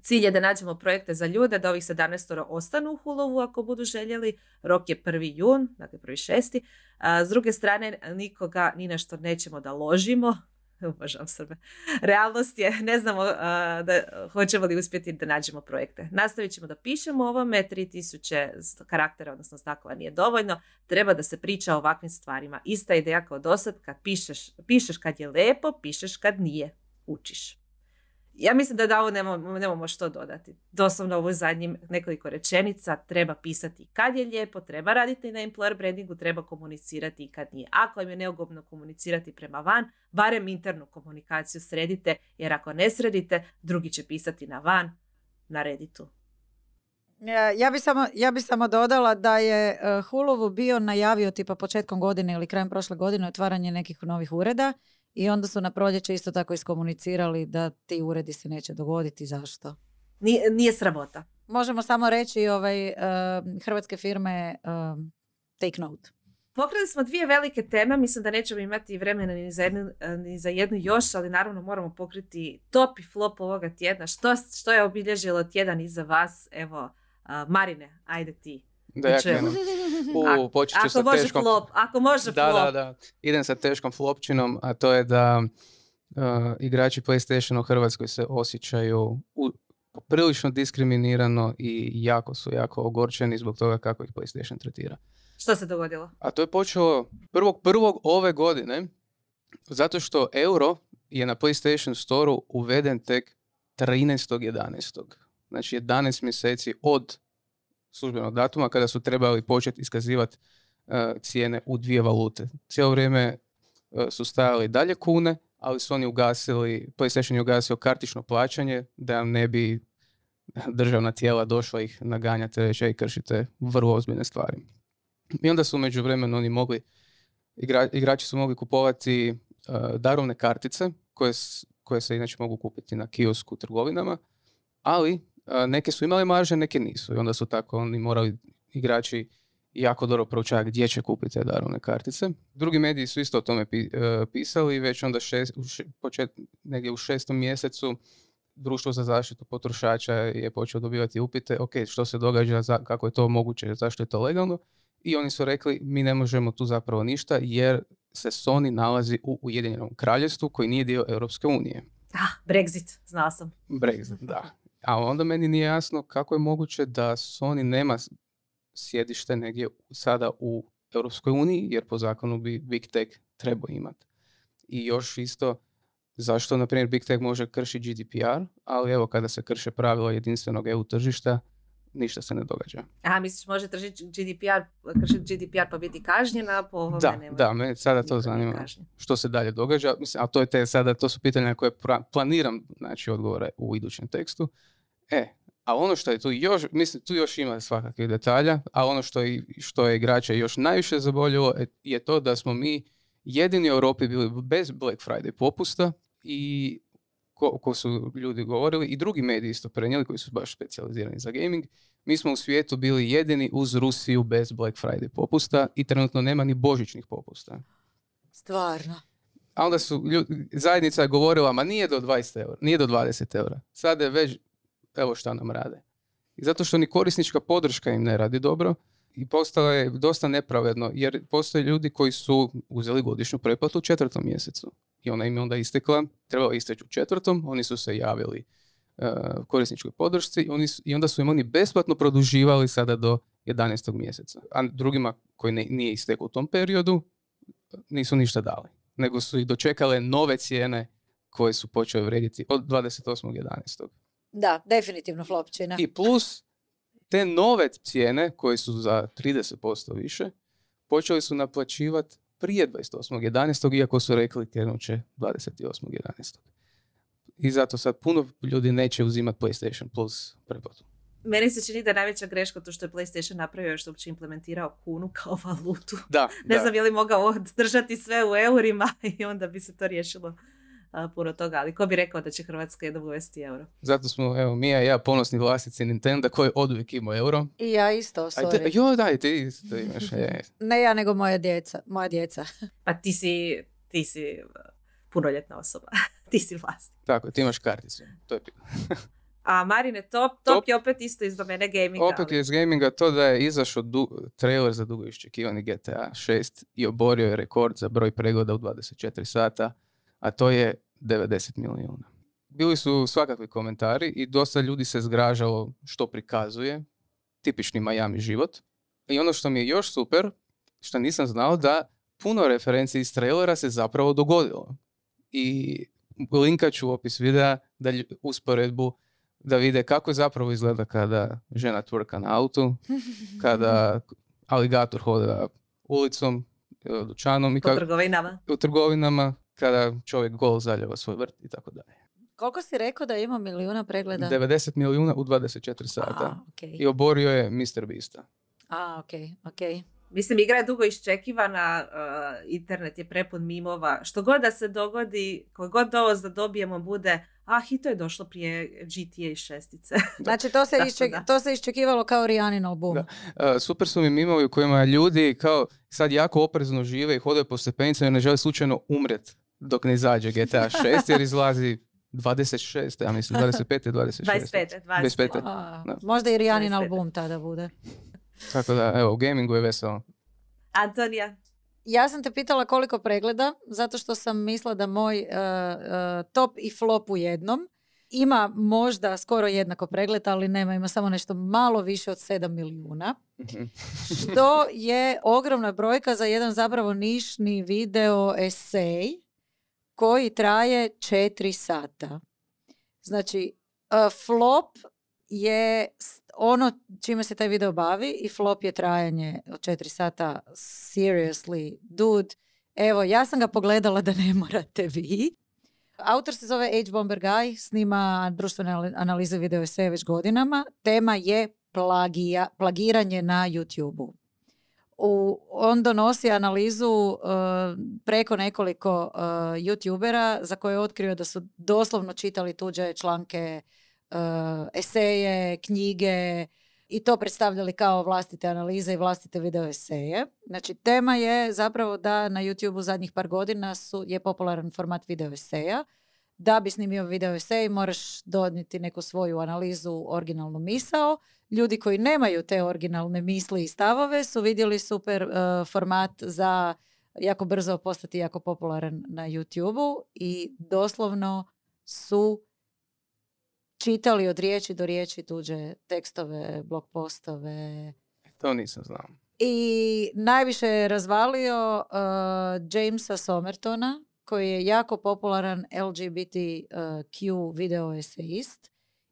Cilj je da nađemo projekte za ljude, da ovih 17 ostanu u Hulovu ako budu željeli. Rok je 1. jun, dakle 1.6. A, s druge strane, nikoga ni na što nećemo da ložimo, Obožavam Srbe. Realnost je, ne znamo da hoćemo li uspjeti da nađemo projekte. Nastavit ćemo da pišemo ovome, 3000 karaktera, odnosno znakova nije dovoljno. Treba da se priča o ovakvim stvarima. Ista ideja kao do sad, kad pišeš, pišeš kad je lepo, pišeš kad nije. Učiš. Ja mislim da da ovo nemamo, nemamo što dodati. Doslovno ovo zadnjim nekoliko rečenica treba pisati kad je lijepo, treba raditi na employer brandingu, treba komunicirati i kad nije. Ako im je neugodno komunicirati prema van, barem internu komunikaciju sredite, jer ako ne sredite, drugi će pisati na van, na Redditu. Ja bi, samo, ja bi samo dodala da je eh, Hulovu bio najavio tipa početkom godine ili krajem prošle godine otvaranje nekih novih ureda i onda su na proljeće isto tako iskomunicirali da ti uredi se neće dogoditi. Zašto? Nije, nije sramota. Možemo samo reći ovaj, uh, hrvatske firme uh, take note. Pokrili smo dvije velike teme, mislim da nećemo imati vremena ni za, jednu, ni za jednu još, ali naravno moramo pokriti top i flop ovoga tjedna. Što, što je obilježilo tjedan iza vas? Evo, uh, Marine, ajde ti. Da ja Znači, krenem. U, počet ću Ako sa može teškom... flop, ako može Da, flop. da, da. Idem sa teškom flopčinom, a to je da uh, igrači PlayStation u Hrvatskoj se osjećaju u, poprilično diskriminirano i jako su jako ogorčeni zbog toga kako ih PlayStation tretira. Što se dogodilo? A to je počelo prvog prvog ove godine, zato što euro je na PlayStation Store uveden tek 13.11. Znači 11 mjeseci od službenog datuma kada su trebali početi iskazivati e, cijene u dvije valute. Cijelo vrijeme e, su stajali dalje kune, ali su oni ugasili, PlayStation je ugasio kartično plaćanje da ne bi državna tijela došla ih naganjati reći i kršite vrlo ozbiljne stvari. I onda su među vremenu oni mogli, igra- igrači su mogli kupovati e, darovne kartice koje, koje se inače mogu kupiti na kiosku u trgovinama, ali neke su imale marže, neke nisu. I onda su tako oni morali igrači jako dobro proučavati gdje će kupiti te darovne kartice. Drugi mediji su isto o tome e, pisali i već onda šest, u še- počet, negdje u šestom mjesecu Društvo za zaštitu potrošača je počelo dobivati upite, ok, što se događa, za, kako je to moguće, zašto je to legalno. I oni su rekli, mi ne možemo tu zapravo ništa jer se Sony nalazi u Ujedinjenom kraljevstvu koji nije dio Europske unije. Ah, Brexit, znala sam. Brexit, da. A onda meni nije jasno kako je moguće da Sony nema sjedište negdje sada u Europskoj uniji, jer po zakonu bi Big Tech trebao imati. I još isto, zašto, na primjer, Big Tech može kršiti GDPR, ali evo, kada se krše pravila jedinstvenog EU tržišta, ništa se ne događa. A, misliš, može tržiti GDPR, kršiti GDPR pa biti kažnjena, po ovome Da, nema. da, me sada to zanima. kažnjen. Što se dalje događa, mislim, a to je te sada, to su pitanja na koje pra- planiram, znači, odgovore u idućem tekstu. E, a ono što je tu još, mislim, tu još ima svakakvih detalja, a ono što je, što je igrače još najviše zaboljelo je- je to da smo mi jedini u Europi bili bez Black Friday popusta i ko, ko su ljudi govorili i drugi mediji isto prenijeli koji su baš specijalizirani za gaming. Mi smo u svijetu bili jedini uz Rusiju bez Black Friday popusta i trenutno nema ni božićnih popusta. Stvarno. A onda su lju- zajednica je govorila, ma nije do 20 eura, nije do 20 eura. Sada je već, evo šta nam rade. I zato što ni korisnička podrška im ne radi dobro i postalo je dosta nepravedno jer postoje ljudi koji su uzeli godišnju pretplatu u četvrtom mjesecu i ona im je onda istekla, trebala isteći u četvrtom, oni su se javili uh, korisničkoj podršci i, oni su- i onda su im oni besplatno produživali sada do 11. mjeseca. A drugima koji ne, nije isteklo u tom periodu nisu ništa dali, nego su ih dočekale nove cijene koje su počele vrijediti od 28.11. Da, definitivno flopčina. I plus te nove cijene koje su za 30% više počeli su naplaćivati prije 28.11. iako su rekli krenut će 28.11. I zato sad puno ljudi neće uzimati PlayStation Plus pretplatu. Meni se čini da je najveća greška to što je PlayStation napravio što uopće implementirao kunu kao valutu. Da, Ne da. znam je li mogao držati sve u eurima i onda bi se to riješilo puno toga. Ali ko bi rekao da će Hrvatska jednom uvesti euro? Zato smo, evo, Mija i ja ponosni vlasnici Nintendo koji oduvijek imao euro. I ja isto, te, sorry. jo, da, i ti isto imaš. je. Ne ja, nego moja djeca. Moja djeca. Pa ti si, ti si uh, punoljetna osoba. ti si vlasnik. Tako, ti imaš karticu. To je A Marine, top, top, Top. je opet isto iz domene gaminga. Opet ali- je iz gaminga to da je izašao du- trailer za dugo iščekivani GTA 6 i oborio je rekord za broj pregleda u 24 sata, a to je 90 milijuna. Bili su svakakvi komentari i dosta ljudi se zgražalo što prikazuje, tipični Miami život. I ono što mi je još super, što nisam znao, da puno referenci iz trailera se zapravo dogodilo. I linkat ću u opis videa da lj- usporedbu da vide kako zapravo izgleda kada žena tvrka na autu, kada aligator hoda ulicom, e, dućanom i po trgovinama. u trgovinama, kada čovjek gol zaljeva svoj vrt i tako dalje. Koliko si rekao da ima milijuna pregleda? 90 milijuna u 24 sata. A, okej. I oborio je Mr. Beasta. A, okej, okej. Mislim, igra je dugo iščekivana, uh, internet je prepun mimova. Što god da se dogodi, koji god dovoz da dobijemo bude, ah, i to je došlo prije GTA šestice. Znači, to se, išček- to se iščekivalo kao Rijanin album. Da. E, super su mi mimovi u kojima ljudi kao sad jako oprezno žive i hodaju po stepenicama jer ne žele slučajno umret dok ne izađe GTA 6 jer izlazi 26, ja mislim 25. 26. 25. 25. 25. A, Da. možda i Rijanin 25. album tada bude. Tako da, evo, u gamingu je veselo. Antonija, Ja sam te pitala koliko pregleda, zato što sam mislila da moj uh, uh, top i flop u jednom ima možda skoro jednako pregled, ali nema, ima samo nešto malo više od 7 milijuna. Mhm. Što je ogromna brojka za jedan zapravo nišni video esej koji traje 4 sata. Znači, uh, flop je ono čime se taj video bavi i flop je trajanje od 4 sata. Seriously, dude. Evo, ja sam ga pogledala da ne morate vi. Autor se zove H. Bomber Guy, snima društvene ali- analize video već godinama. Tema je plagija, plagiranje na YouTube-u. U, on donosi analizu uh, preko nekoliko uh, youtubera za koje je otkrio da su doslovno čitali tuđe članke, uh, eseje, knjige i to predstavljali kao vlastite analize i vlastite video eseje. Znači, tema je zapravo da na YouTubeu zadnjih par godina su, je popularan format video eseja. Da bi snimio video esej moraš donijeti neku svoju analizu, originalnu misao. Ljudi koji nemaju te originalne misli i stavove su vidjeli super uh, format za jako brzo postati jako popularan na YouTubeu i doslovno su čitali od riječi do riječi tuđe tekstove, blog postove. To nisam znao. I najviše je razvalio uh, Jamesa Somertona, koji je jako popularan LGBTQ video esejist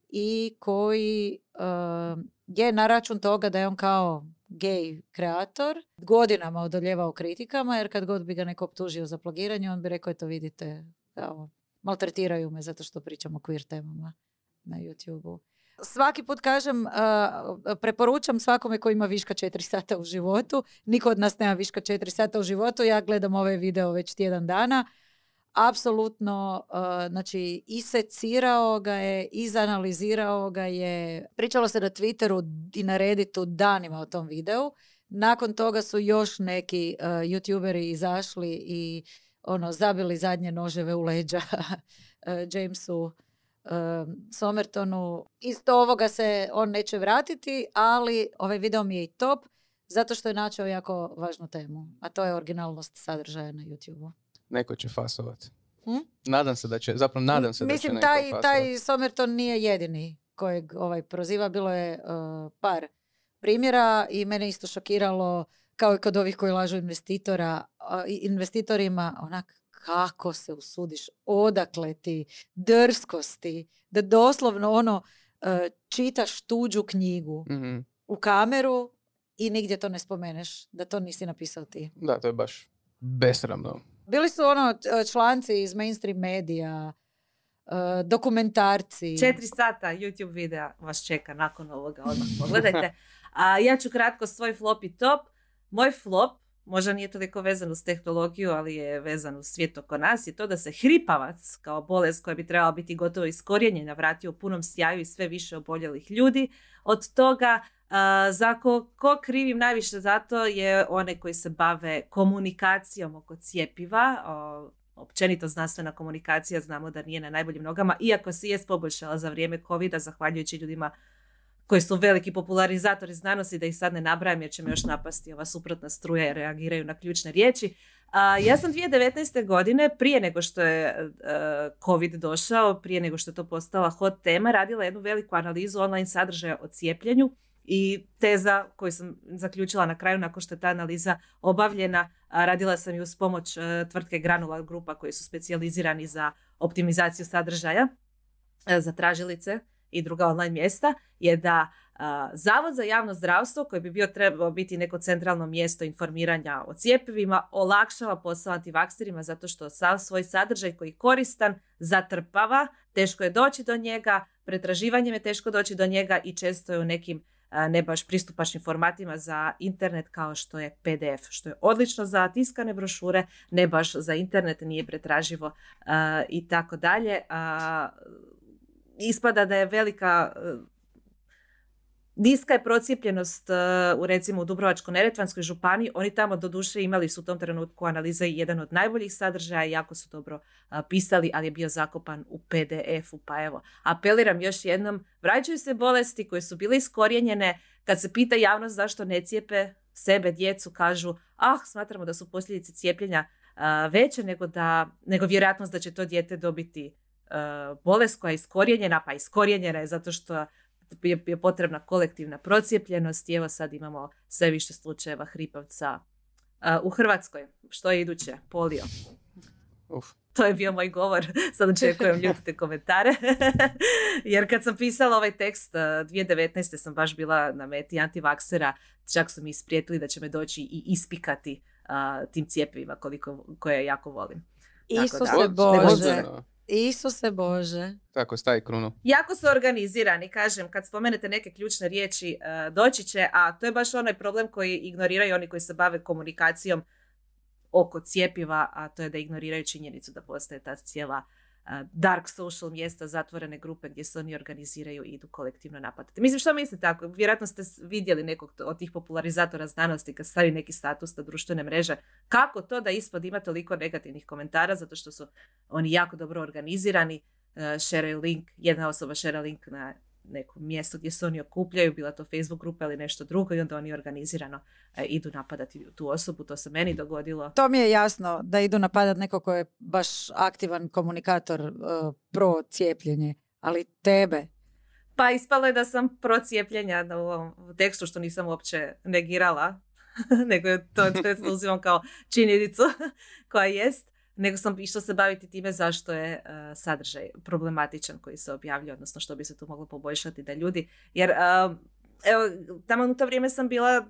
i koji uh, je na račun toga da je on kao gay kreator godinama odoljevao kritikama, jer kad god bi ga neko optužio za plagiranje, on bi rekao, eto vidite, kao, maltretiraju me zato što pričam o queer temama na YouTube-u. Svaki put kažem, uh, preporučam svakome koji ima viška 4 sata u životu. Niko od nas nema viška 4 sata u životu. Ja gledam ovaj video već tjedan dana. Apsolutno, uh, znači, isecirao ga je, izanalizirao ga je. Pričalo se na Twitteru i na Redditu danima o tom videu. Nakon toga su još neki uh, youtuberi izašli i ono, zabili zadnje noževe u leđa Jamesu Somertonu. Isto ovoga se on neće vratiti, ali ovaj video mi je i top zato što je načeo jako važnu temu, a to je originalnost sadržaja na YouTube-u. Neko će fasovat. Hm? Nadam se da će, zapravo nadam se Mislim, da će neko taj, fasovat. taj Somerton nije jedini kojeg ovaj proziva, bilo je uh, par primjera i mene isto šokiralo kao i kod ovih koji lažu investitora, investitorima, onak kako se usudiš, odakle ti drskosti, da doslovno ono uh, čitaš tuđu knjigu Mhm. u kameru i nigdje to ne spomeneš, da to nisi napisao ti. Da, to je baš besramno. Bili su ono t- članci iz mainstream medija, uh, dokumentarci. Četiri sata YouTube videa vas čeka nakon ovoga, odmah pogledajte. A ja ću kratko svoj flop i top. Moj flop, možda nije toliko vezan uz tehnologiju, ali je vezan uz svijet oko nas, je to da se hripavac kao bolest koja bi trebala biti gotovo iskorijenjena vratio u punom sjaju i sve više oboljelih ljudi. Od toga za ko, ko krivim najviše za to je one koji se bave komunikacijom oko cijepiva, općenito znanstvena komunikacija znamo da nije na najboljim nogama, iako se jest poboljšala za vrijeme covida, zahvaljujući ljudima koji su veliki popularizatori znanosti, da ih sad ne nabrajam jer će me još napasti ova suprotna struja jer reagiraju na ključne riječi. A, ja sam 2019. godine, prije nego što je e, COVID došao, prije nego što je to postala hot tema, radila jednu veliku analizu online sadržaja o cijepljenju i teza koju sam zaključila na kraju nakon što je ta analiza obavljena, a, radila sam ju uz pomoć e, tvrtke Granular Grupa koji su specijalizirani za optimizaciju sadržaja e, za tražilice i druga online mjesta, je da Zavod za javno zdravstvo, koji bi bio trebao biti neko centralno mjesto informiranja o cjepivima, olakšava posao antivakserima zato što sav svoj sadržaj koji koristan zatrpava, teško je doći do njega, pretraživanjem je teško doći do njega i često je u nekim ne baš pristupačnim formatima za internet kao što je PDF, što je odlično za tiskane brošure, ne baš za internet, nije pretraživo i tako dalje. Ispada da je velika e, Niska je procijepljenost e, u recimo u Dubrovačko-neretvanskoj županiji. Oni tamo doduše imali su u tom trenutku analiza i jedan od najboljih sadržaja, jako su dobro pisali, ali je bio zakopan u PDF-u. Pa evo, apeliram još jednom, vraćaju se bolesti koje su bile iskorijenjene. Kad se pita javnost zašto ne cijepe sebe, djecu, kažu ah, smatramo da su posljedice cijepljenja veće nego, da, nego vjerojatnost da će to dijete dobiti bolest koja je iskorijenjena, pa iskorijenjena je zato što je, je potrebna kolektivna procijepljenost i evo sad imamo sve više slučajeva hripavca a, u Hrvatskoj. Što je iduće? Polio. Uf. To je bio moj govor, sad očekujem ljutite komentare. Jer kad sam pisala ovaj tekst, a, 2019. sam baš bila na meti antivaksera, čak su mi isprijetili da će me doći i ispikati tim cijepivima koliko, koje jako volim. Tako Isuse da. Bože. Isuse Bože. Tako, stavi krunu. jako su organizirani, kažem, kad spomenete neke ključne riječi, e, doći će, a to je baš onaj problem koji ignoriraju oni koji se bave komunikacijom oko cijepiva, a to je da ignoriraju činjenicu da postoje ta cijela dark social mjesta, zatvorene grupe gdje se oni organiziraju i idu kolektivno napadati. Mislim, što mislite? Ako, vjerojatno ste vidjeli nekog od tih popularizatora znanosti kad stavi neki status na društvene mreže. Kako to da ispod ima toliko negativnih komentara? Zato što su oni jako dobro organizirani, uh, šeraju link, jedna osoba šera link na neko mjesto gdje se oni okupljaju, bila to Facebook grupa ili nešto drugo i onda oni organizirano e, idu napadati tu osobu, to se meni dogodilo. To mi je jasno da idu napadat neko ko je baš aktivan komunikator uh, pro cijepljenje, ali tebe. Pa ispalo je da sam procijepljenja na ovom tekstu što nisam uopće negirala, nego je to, to uzimam kao činjenicu koja jest, nego sam išla se baviti time zašto je e, sadržaj problematičan koji se objavlja, odnosno što bi se tu moglo poboljšati da ljudi, jer e, evo, tamo u to vrijeme sam bila e,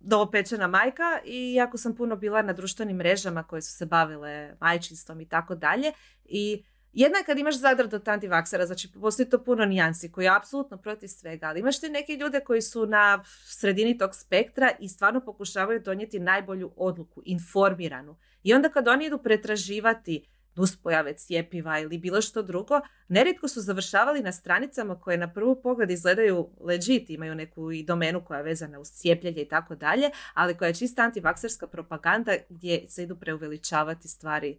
novopečena majka i jako sam puno bila na društvenim mrežama koje su se bavile majčinstvom i tako dalje i jedna je kad imaš zadrt od antivaksera, znači postoji to puno nijansi koji je apsolutno protiv svega, ali imaš ti neke ljude koji su na sredini tog spektra i stvarno pokušavaju donijeti najbolju odluku, informiranu. I onda kad oni idu pretraživati nuspojave cijepiva ili bilo što drugo, nerijetko su završavali na stranicama koje na prvu pogled izgledaju legit, imaju neku i domenu koja je vezana uz cijepljenje i tako dalje, ali koja je čista antivakserska propaganda gdje se idu preuveličavati stvari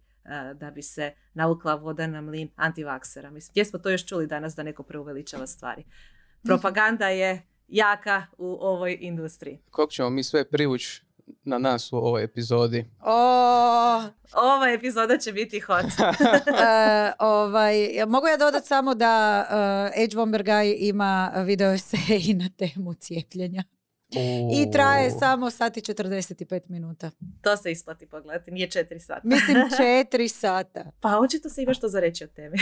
da bi se navukla voda na mlin antivaksera. Mislim, gdje smo to još čuli danas da neko preuveličava stvari? Propaganda je jaka u ovoj industriji. Kog ćemo mi sve privući na nas u ovoj epizodi? O, Ova epizoda će biti hot. e, ovaj, mogu ja dodati samo da uh, Age Bomber Guy ima video esej na temu cijepljenja. I traje samo sat i 45 minuta. to se isplati pogledati, nije četiri sata. Mislim četiri sata. Pa očito se ima što za reći o temi.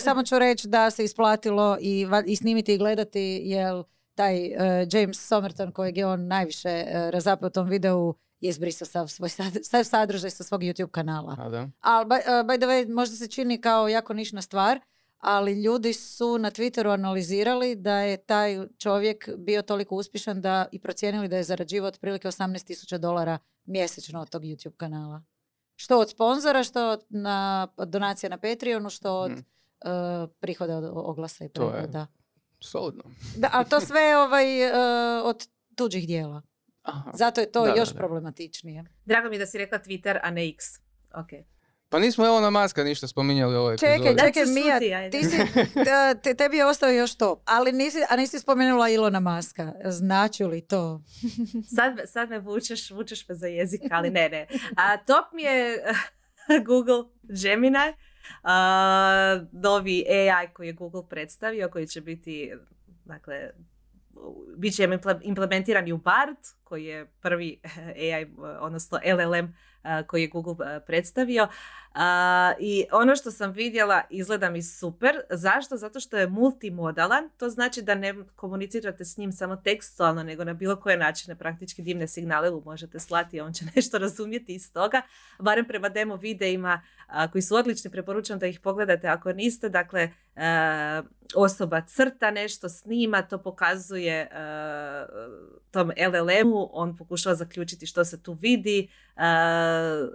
Samo ću reći da se isplatilo i, i snimiti i gledati jer taj e, James Somerton kojeg je on najviše uh, razapao u tom videu je izbrisao sav svoj sad, sadržaj sa svog YouTube kanala. A da. Ali, by, uh, by the way, možda se čini kao jako nišna stvar, ali ljudi su na Twitteru analizirali da je taj čovjek bio toliko uspješan da i procijenili da je zarađivao otprilike 18.000 dolara mjesečno od tog YouTube kanala. Što od sponzora, što od, na, od donacija na Patreonu, što od Mm. uh, prihoda od oglasa i To je- pregleda. Solidno. Da, ali to sve ovaj, uh, od tuđih dijela. Aha. Zato je to Da, da, još da. problematičnije. Drago mi je da si rekla Twitter, a ne X. Ok. Pa nismo Elona Maska ništa spominjali u ovoj Čekaj, epizodi. Čekaj, ću Mija, ti si, te, tebi je ostao još to, ali nisi, a nisi spomenula Ilona Maska. Znači li to? Sad, sad me vučeš, vučeš me za jezik, ali ne, ne. A, top mi je Google Gemini, a, novi AI koji je Google predstavio, koji će biti, dakle, bit će imple- implementiran i u BART, koji je prvi AI, odnosno LLM koji je Google a, predstavio. A, I ono što sam vidjela izgleda mi super. Zašto? Zato što je multimodalan. To znači da ne komunicirate s njim samo tekstualno, nego na bilo koje načine praktički dimne signale mu možete slati, a on će nešto razumjeti iz toga. Barem prema demo videima a, koji su odlični, preporučam da ih pogledate ako niste. Dakle, e, osoba crta nešto, snima, to pokazuje e, tom LLM-u, on pokušava zaključiti što se tu vidi, e,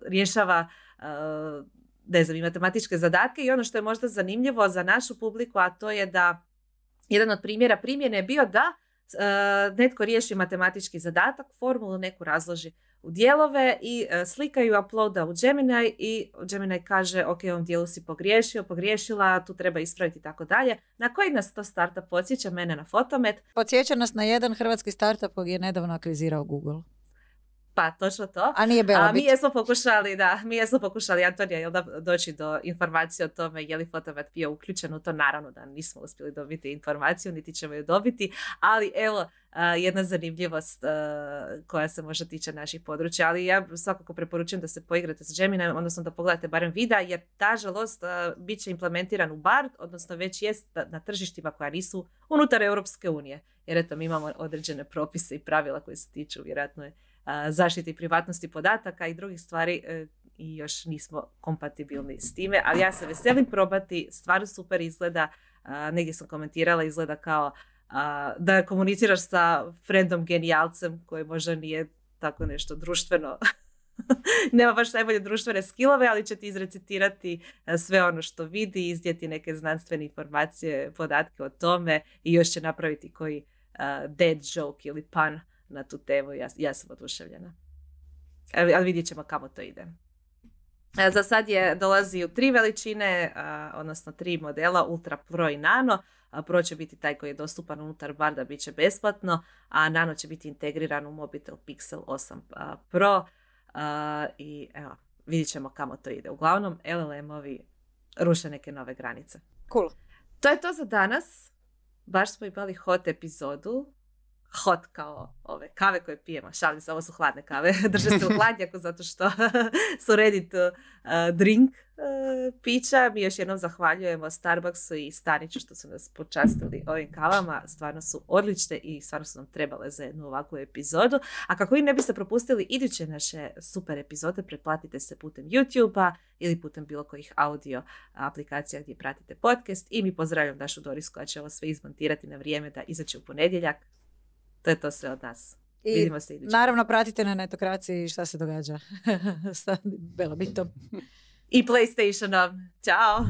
rješava ne znam, i matematičke zadatke i ono što je možda zanimljivo za našu publiku, a to je da jedan od primjera primjene je bio da netko riješi matematički zadatak, formulu neku razloži u dijelove i e, slika ju uploada u Gemini i Gemini kaže ok, u ovom dijelu si pogriješio, pogriješila, tu treba ispraviti i tako dalje. Na koji nas to startup podsjeća? Mene na Fotomet. Podsjeća nas na jedan hrvatski startup koji je nedavno akvizirao Google. Pa, točno to. A nije Bela A mi jesmo pokušali, da, mi jesmo pokušali, Antonija, jel da, doći do informacije o tome je li fotomat bio uključen u to, naravno da nismo uspjeli dobiti informaciju, niti ćemo ju dobiti, ali evo, jedna zanimljivost koja se možda tiče naših područja, ali ja svakako preporučujem da se poigrate sa Gemini, odnosno da pogledate barem videa, jer nažalost a, bit će implementiran u BART, odnosno već jest na- tržištima koja nisu unutar Europske unije, jer eto mi imamo određene propise i pravila koje se tiču vjerojatno je zaštiti privatnosti podataka i drugih stvari e, i još nismo kompatibilni s time, ali ja se veselim probati, stvarno super izgleda, negdje sam komentirala, izgleda kao da komuniciraš sa friendom genijalcem koji možda nije tako nešto društveno nema baš najbolje društvene skillove, ali će ti izrecitirati e, sve ono što vidi, izdjeti neke znanstvene informacije, podatke o tome i još će napraviti koji a, dead joke ili pun na tu temu. Ja, ja sam oduševljena. Ali, ali vidjet ćemo kamo to ide. E, Za sad je dolazi u tri veličine, a, odnosno tri modela, Ultra Pro i Nano. A Pro će biti taj koji je dostupan unutar Barda, bit će besplatno, a Nano će biti integriran u Mobitel Pixel 8 a, Pro. A, I evo, vidjet ćemo kamo to ide. Uglavnom, LLM-ovi ruše neke nove granice. Cool. To je to za danas. Baš smo imali hot epizodu. Hot kao ove kave koje pijemo. Šalim se, ovo su hladne kave. Drže se u hladnjaku zato što su ready to uh, drink uh, pića. Mi još jednom zahvaljujemo Starbucksu i Staniću što su nas počastili ovim kavama. Stvarno su odlične i stvarno su nam trebale za jednu ovakvu epizodu. A kako i ne biste propustili iduće naše super epizode, pretplatite se putem YouTube-a ili putem bilo kojih audio aplikacija gdje pratite podcast i mi pozdravljam Dašu Doris koja će ovo sve izmontirati na vrijeme da izaće u ponedjeljak. To je to sve od nas. I Vidimo se idući. naravno pratite na netokraciji šta se događa sa Bela Bitom. I PlayStationom. Ćao!